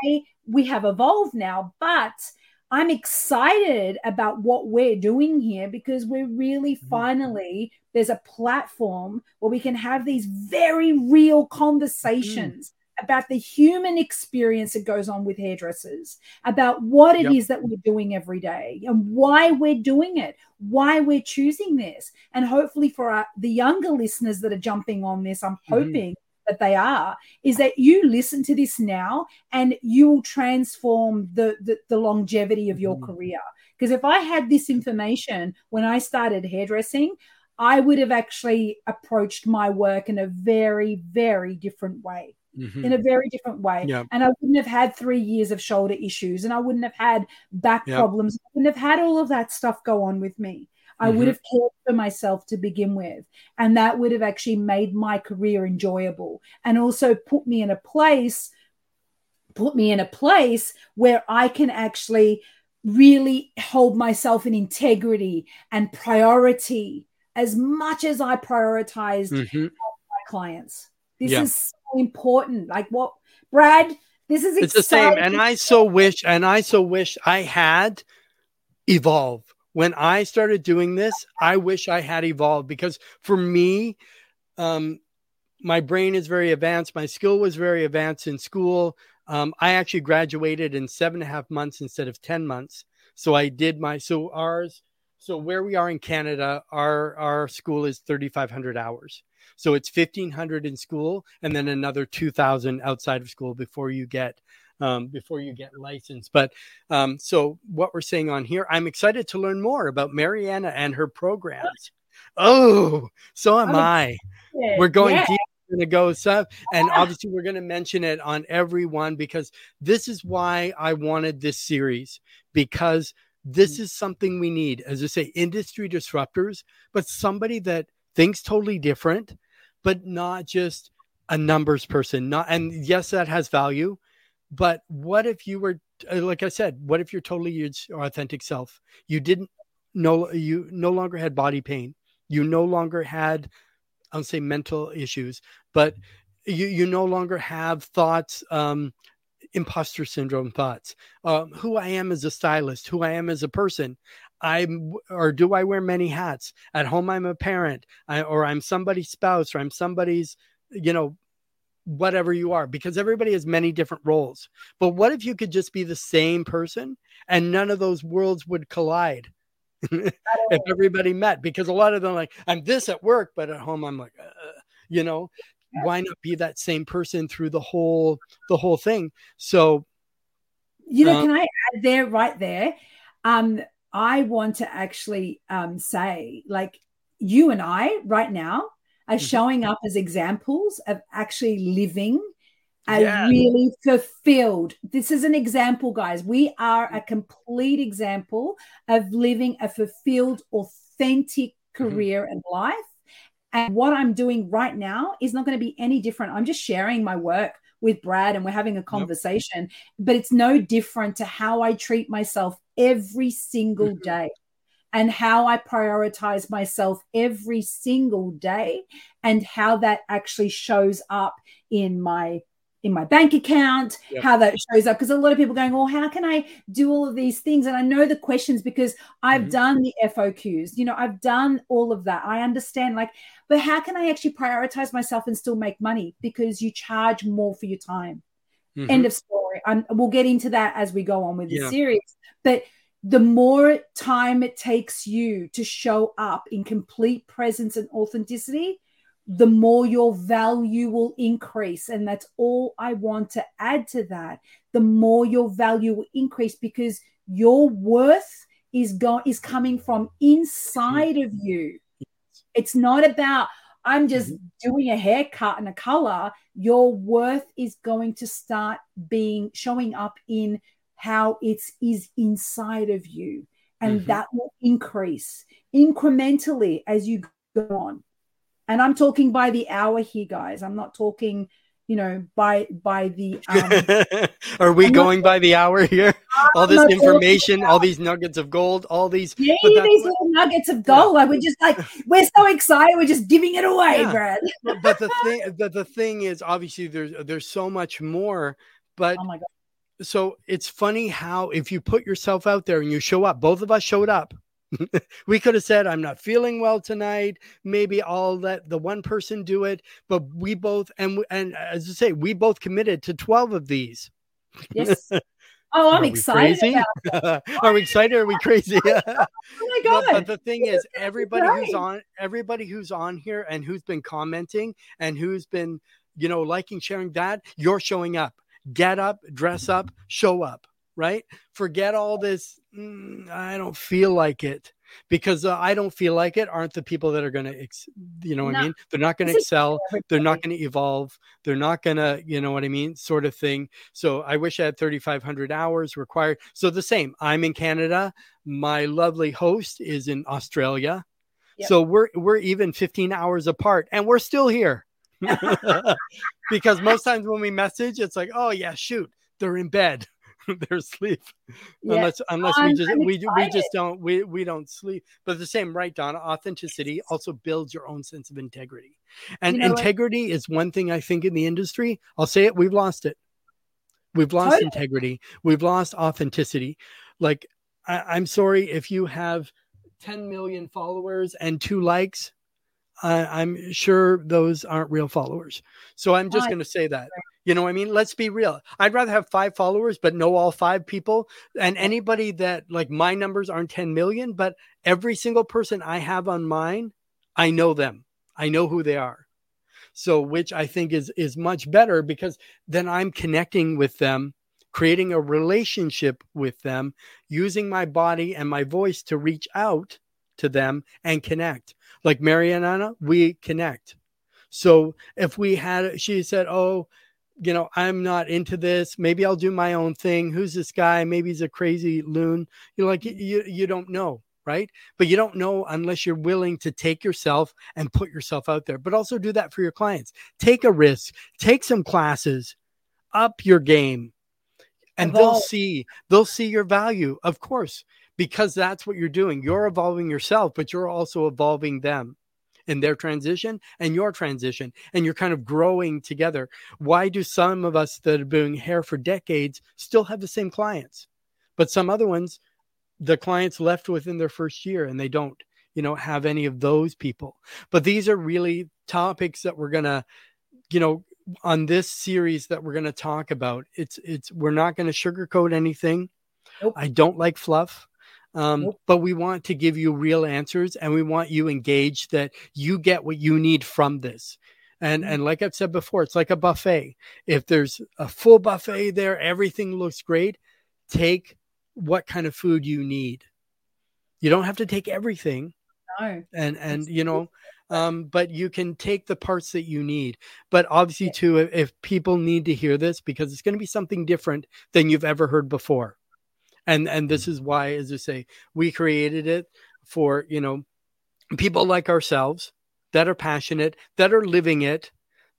we have evolved now. But I'm excited about what we're doing here because we're really mm-hmm. finally there's a platform where we can have these very real conversations. Mm about the human experience that goes on with hairdressers, about what it yep. is that we're doing every day and why we're doing it, why we're choosing this. And hopefully, for our, the younger listeners that are jumping on this, I'm mm-hmm. hoping. Mm-hmm. That they are is that you listen to this now and you'll transform the, the, the longevity of your mm-hmm. career. Because if I had this information when I started hairdressing, I would have actually approached my work in a very, very different way mm-hmm. in a very different way. Yep. And I wouldn't have had three years of shoulder issues and I wouldn't have had back yep. problems. I wouldn't have had all of that stuff go on with me. I mm-hmm. would have cared for myself to begin with. And that would have actually made my career enjoyable and also put me in a place, put me in a place where I can actually really hold myself in integrity and priority as much as I prioritized mm-hmm. my clients. This yeah. is so important. Like what, Brad? This is it's exciting. the same. And I so wish, and I so wish I had evolve. When I started doing this, I wish I had evolved because for me, um, my brain is very advanced. My skill was very advanced in school. Um, I actually graduated in seven and a half months instead of 10 months. So I did my, so ours, so where we are in Canada, our, our school is 3,500 hours. So it's 1500 in school and then another 2000 outside of school before you get um, before you get licensed. But um, so what we're saying on here, I'm excited to learn more about Mariana and her programs. Oh, so am I. We're going yeah. deep going to go sub and obviously we're going to mention it on everyone because this is why i wanted this series because this is something we need as i say industry disruptors but somebody that thinks totally different but not just a numbers person. Not and yes, that has value, but what if you were uh, like I said, what if you're totally your authentic self? You didn't no you no longer had body pain. You no longer had I'll say mental issues, but you you no longer have thoughts um imposter syndrome thoughts um, who i am as a stylist who i am as a person I'm or do I wear many hats? At home I'm a parent, I, or I'm somebody's spouse, or I'm somebody's, you know, whatever you are, because everybody has many different roles. But what if you could just be the same person and none of those worlds would collide? if everybody met, because a lot of them like I'm this at work, but at home I'm like, uh, you know, why not be that same person through the whole the whole thing? So, you know, uh, can I add there right there? Um, I want to actually um, say, like, you and I right now are mm-hmm. showing up as examples of actually living a yeah. really fulfilled. This is an example, guys. We are a complete example of living a fulfilled, authentic mm-hmm. career mm-hmm. and life. And what I'm doing right now is not going to be any different. I'm just sharing my work with Brad and we're having a conversation, yep. but it's no different to how I treat myself every single mm-hmm. day and how I prioritize myself every single day and how that actually shows up in my in my bank account, yep. how that shows up. Because a lot of people going, well, how can I do all of these things? And I know the questions because I've mm-hmm. done the FOQs, you know, I've done all of that. I understand, like, but how can I actually prioritize myself and still make money? Because you charge more for your time. Mm-hmm. End of story. I'm, we'll get into that as we go on with the series. But the more time it takes you to show up in complete presence and authenticity, the more your value will increase. And that's all I want to add to that. The more your value will increase because your worth is going is coming from inside of you. It's not about I'm just mm-hmm. doing a haircut and a color. Your worth is going to start being showing up in how it is is inside of you. And mm-hmm. that will increase incrementally as you go on and i'm talking by the hour here guys. I'm not talking you know by by the um, are we I'm going not, by the hour here? All this information all these nuggets of gold all these yeah these little nuggets of gold. Yeah. like we're just like we're so excited. We're just giving it away yeah. brad. But the thing the, the thing is obviously there's there's so much more but oh so it's funny how if you put yourself out there and you show up both of us showed up we could have said, I'm not feeling well tonight. Maybe I'll let the one person do it. But we both, and, and as I say, we both committed to 12 of these. Yes. Oh, I'm excited. are we excited? Are we crazy? oh my god! But, but the thing is, everybody who's on, everybody who's on here and who's been commenting and who's been, you know, liking, sharing that, you're showing up. Get up, dress up, show up right? Forget all this. Mm, I don't feel like it because uh, I don't feel like it aren't the people that are going to, ex- you know what no. I mean? They're not going to excel. They're not going to evolve. They're not going to, you know what I mean? Sort of thing. So I wish I had 3,500 hours required. So the same, I'm in Canada. My lovely host is in Australia. Yep. So we're, we're even 15 hours apart and we're still here. because most times when we message, it's like, oh yeah, shoot, they're in bed their sleep yeah. unless unless we just we, we just don't we we don't sleep but the same right donna authenticity also builds your own sense of integrity and you know integrity what? is one thing i think in the industry i'll say it we've lost it we've lost totally. integrity we've lost authenticity like I, i'm sorry if you have 10 million followers and two likes I'm sure those aren't real followers. So I'm just going to say that. You know what I mean? Let's be real. I'd rather have five followers, but know all five people. And anybody that, like, my numbers aren't 10 million, but every single person I have on mine, I know them. I know who they are. So, which I think is is much better because then I'm connecting with them, creating a relationship with them, using my body and my voice to reach out to them and connect. Like Mariana, we connect. So if we had, she said, "Oh, you know, I'm not into this. Maybe I'll do my own thing. Who's this guy? Maybe he's a crazy loon. You know, like you, you don't know, right? But you don't know unless you're willing to take yourself and put yourself out there. But also do that for your clients. Take a risk. Take some classes. Up your game, and they'll see they'll see your value, of course, because that's what you're doing. You're evolving yourself, but you're also evolving them in their transition and your transition and you're kind of growing together. Why do some of us that have been doing hair for decades still have the same clients but some other ones the clients left within their first year and they don't you know have any of those people. But these are really topics that we're going to you know on this series that we're going to talk about. It's it's we're not going to sugarcoat anything. Nope. i don't like fluff um, nope. But we want to give you real answers and we want you engaged that you get what you need from this. And, mm-hmm. and like I've said before, it's like a buffet. If there's a full buffet there, everything looks great. Take what kind of food you need. You don't have to take everything. No. And and you know, um, but you can take the parts that you need. But obviously, too, if people need to hear this because it's going to be something different than you've ever heard before and and this mm. is why as i say we created it for you know people like ourselves that are passionate that are living it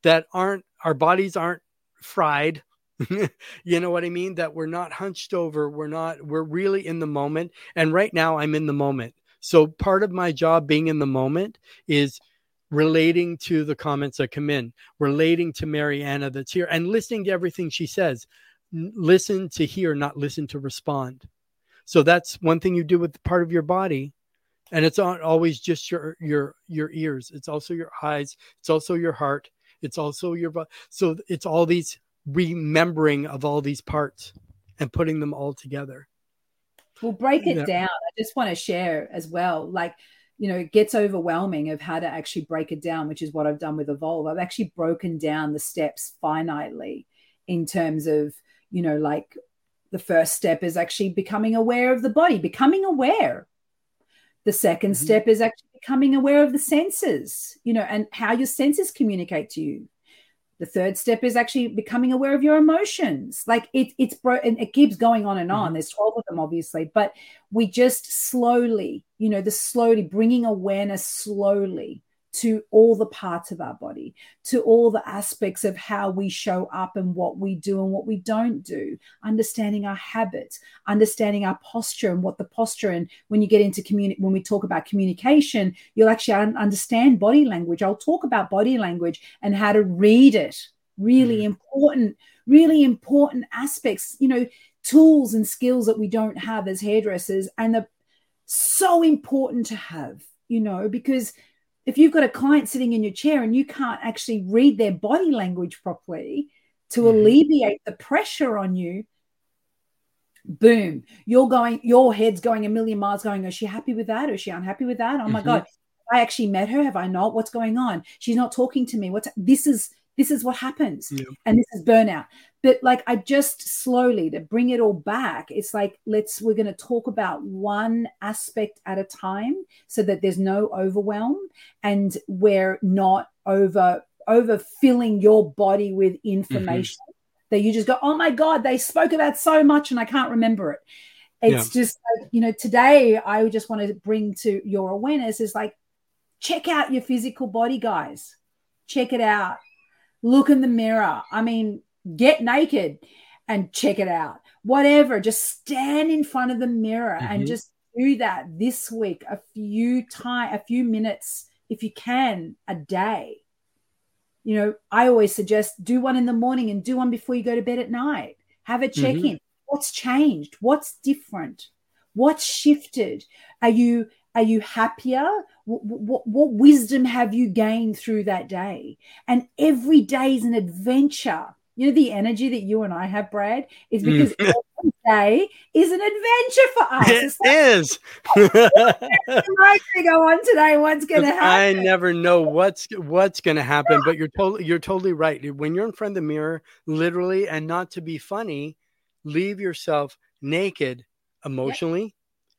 that aren't our bodies aren't fried. You know what i mean? That we're not hunched over. We're not we're really in the moment. And right now i'm in the moment. So part of my job being in the moment is relating to the comments that come in relating to mariana that's here and listening to everything she says listen to hear, not listen to respond. So that's one thing you do with part of your body. And it's not always just your your your ears. It's also your eyes. It's also your heart. It's also your so it's all these remembering of all these parts and putting them all together. We'll break it yeah. down. I just want to share as well. Like, you know, it gets overwhelming of how to actually break it down, which is what I've done with Evolve. I've actually broken down the steps finitely in terms of you know, like the first step is actually becoming aware of the body, becoming aware. The 2nd mm-hmm. step is actually becoming aware of the senses, you know, and how your senses communicate to you. The third step is actually becoming aware of your emotions. Like it, it's bro, and it keeps going on and on. Mm-hmm. There's 12 of them, obviously, but we just slowly, you know, the slowly bringing awareness slowly to all the parts of our body, to all the aspects of how we show up and what we do and what we don't do, understanding our habits, understanding our posture and what the posture and when you get into community, when we talk about communication, you'll actually understand body language. I'll talk about body language and how to read it. Really mm. important, really important aspects, you know, tools and skills that we don't have as hairdressers and the so important to have, you know, because if you've got a client sitting in your chair and you can't actually read their body language properly to mm-hmm. alleviate the pressure on you, boom, you're going, your head's going a million miles going, is she happy with that? Or is she unhappy with that? Oh my mm-hmm. God, I actually met her. Have I not? What's going on? She's not talking to me. What's this is this is what happens. Yeah. And this is burnout. But like I just slowly to bring it all back, it's like let's we're going to talk about one aspect at a time so that there's no overwhelm and we're not over over filling your body with mm-hmm. information mm-hmm. that you just go, oh my God, they spoke about so much and I can't remember it. It's yeah. just like, you know, today I just want to bring to your awareness is like, check out your physical body, guys. Check it out look in the mirror. I mean, get naked and check it out. whatever. Just stand in front of the mirror Mhm. and just do that this week a few time, a few minutes, if you can, a day. You know, I always suggest do one in the morning and do one before you go to bed at night. Have a check in. What's changed? What's different? What's shifted? Are you are you happier? What, what, what wisdom have you gained through that day? And every day is an adventure. You know, the energy that you and I have, Brad, is Mm. because every day is an adventure for us. It It's like, is. what's going to go on today? What's going to happen? I never know what's what's going to happen, but you're totally you're totally right. When you're in front of the mirror, literally, and not to be funny, leave yourself naked emotionally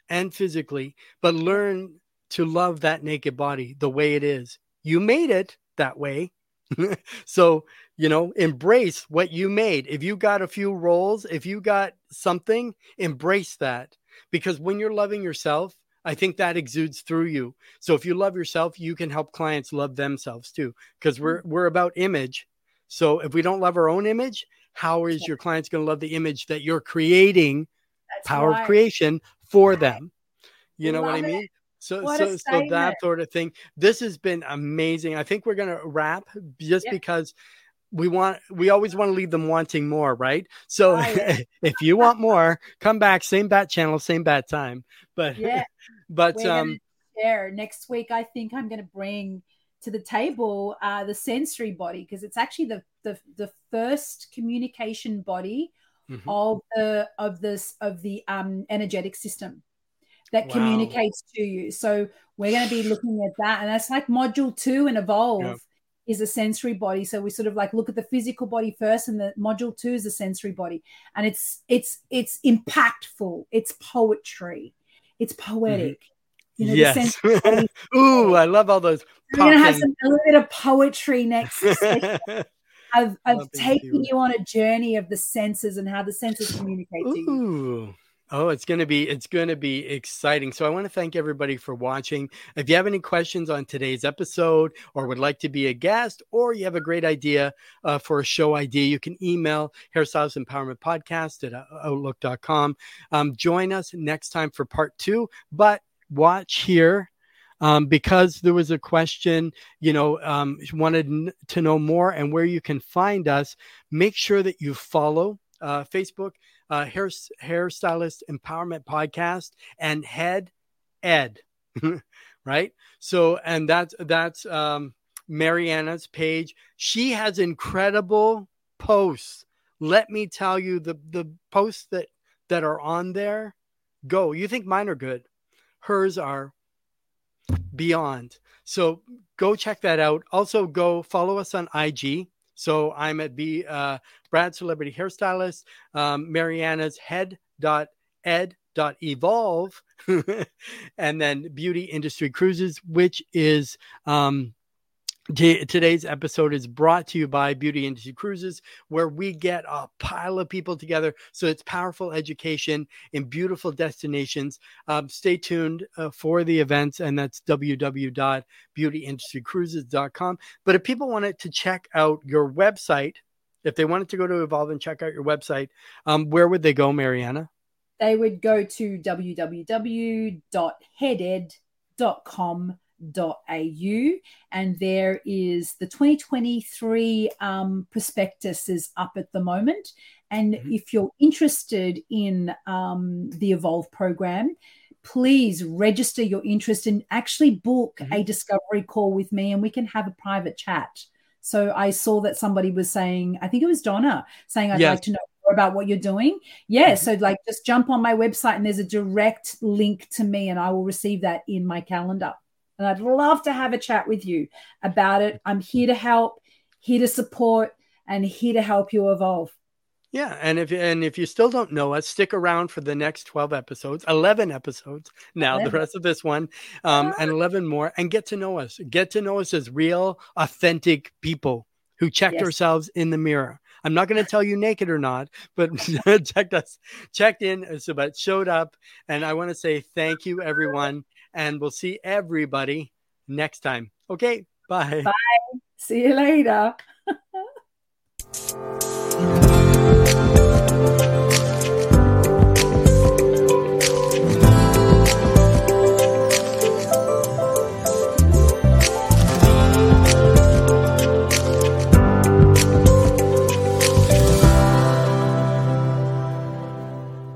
and physically, but learn to love that naked body the way it is. You made it that way. so, you know, embrace what you made. If you got a few rolls, if you got something, embrace that. Because when you're loving yourself, I think that exudes through you. So if you love yourself, you can help clients love themselves too. Because we're mm. we're about image. So if we don't love our own image, how is your clients going to love the image that you're creating, That's power right. of creation for Right. them? You know what I Love it. mean? So What so so that sort of thing. This has been amazing. I think we're going to wrap just Yep. because we want we always want to leave them wanting more, right? So Oh, yeah. if you want more, come back same bat channel, same bat time. But Yeah. but We're um gonna next week. I think I'm going to bring to the table uh, the sensory body because it's actually the, the the first communication body mhm. of the of this of the um, energetic system that Wow. communicates to you. So we're going to be looking at that, and that's like module two and evolve. Is a sensory body, so we sort of like look at the physical body first, and the module two is the sensory body, and it's it's it's impactful, it's poetry, it's poetic. You know, the yes. Ooh, I love all those. We're going to have some a little bit of poetry next of, of taking you on a journey of the senses and how the senses communicate to you. Oh, it's gonna be it's gonna be exciting. So I want to thank everybody for watching. If you have any questions on today's episode, or would like to be a guest, or you have a great idea uh, for a show idea, you can email Hairstylist Empowerment Podcast at outlook.com. Um, join us next time for part two. But watch here um, because there was a question, you know, um, wanted to know more and where you can find us. Make sure that you follow uh, Facebook, uh, Hair Hairstylist Empowerment Podcast, and Head Ed, right? So, and that's that's um, Mariana's page. She has incredible posts. Let me tell you, the the posts that that are on there, go. You think mine are good? Hers are beyond. So go check that out. Also, go follow us on IG. So I'm at the uh, Brad Celebrity Hairstylist, um, Mariana's head dot ed dot evolve, and then Beauty Industry Cruises, which is um, today's episode is brought to you by Beauty Industry Cruises, where we get a pile of people together. So it's powerful education in beautiful destinations. Um, stay tuned uh, for the events, and that's www.beautyindustrycruises.com. But if people wanted to check out your website, if they wanted to go to Evolve and check out your website, um, where would they go, Mariana? They would go to www.headed.com.au and there is the 2023 um, prospectus is up at the moment. And Mhm. if you're interested in um, the Evolve program, please register your interest and actually book Mhm. a discovery call with me and we can have a private chat. So I saw that somebody was saying, I think it was Donna saying, I'd Yes. like to know more about what you're doing. Yeah. Mhm. So like just jump on my website and there's a direct link to me and I will receive that in my calendar. And I'd love to have a chat with you about it. I'm here to help, here to support, and here to help you evolve. Yeah, and if and if you still don't know us, stick around for the next twelve episodes, eleven episodes now, the rest of this one, um, and eleven more, and get to know us. Get to know us as real, authentic people who checked Yes. ourselves in the mirror. I'm not going to tell you naked or not, but checked us, checked in, so but showed up, and I want to say thank you, everyone, and we'll see everybody next time. Okay, bye. Bye. See you later.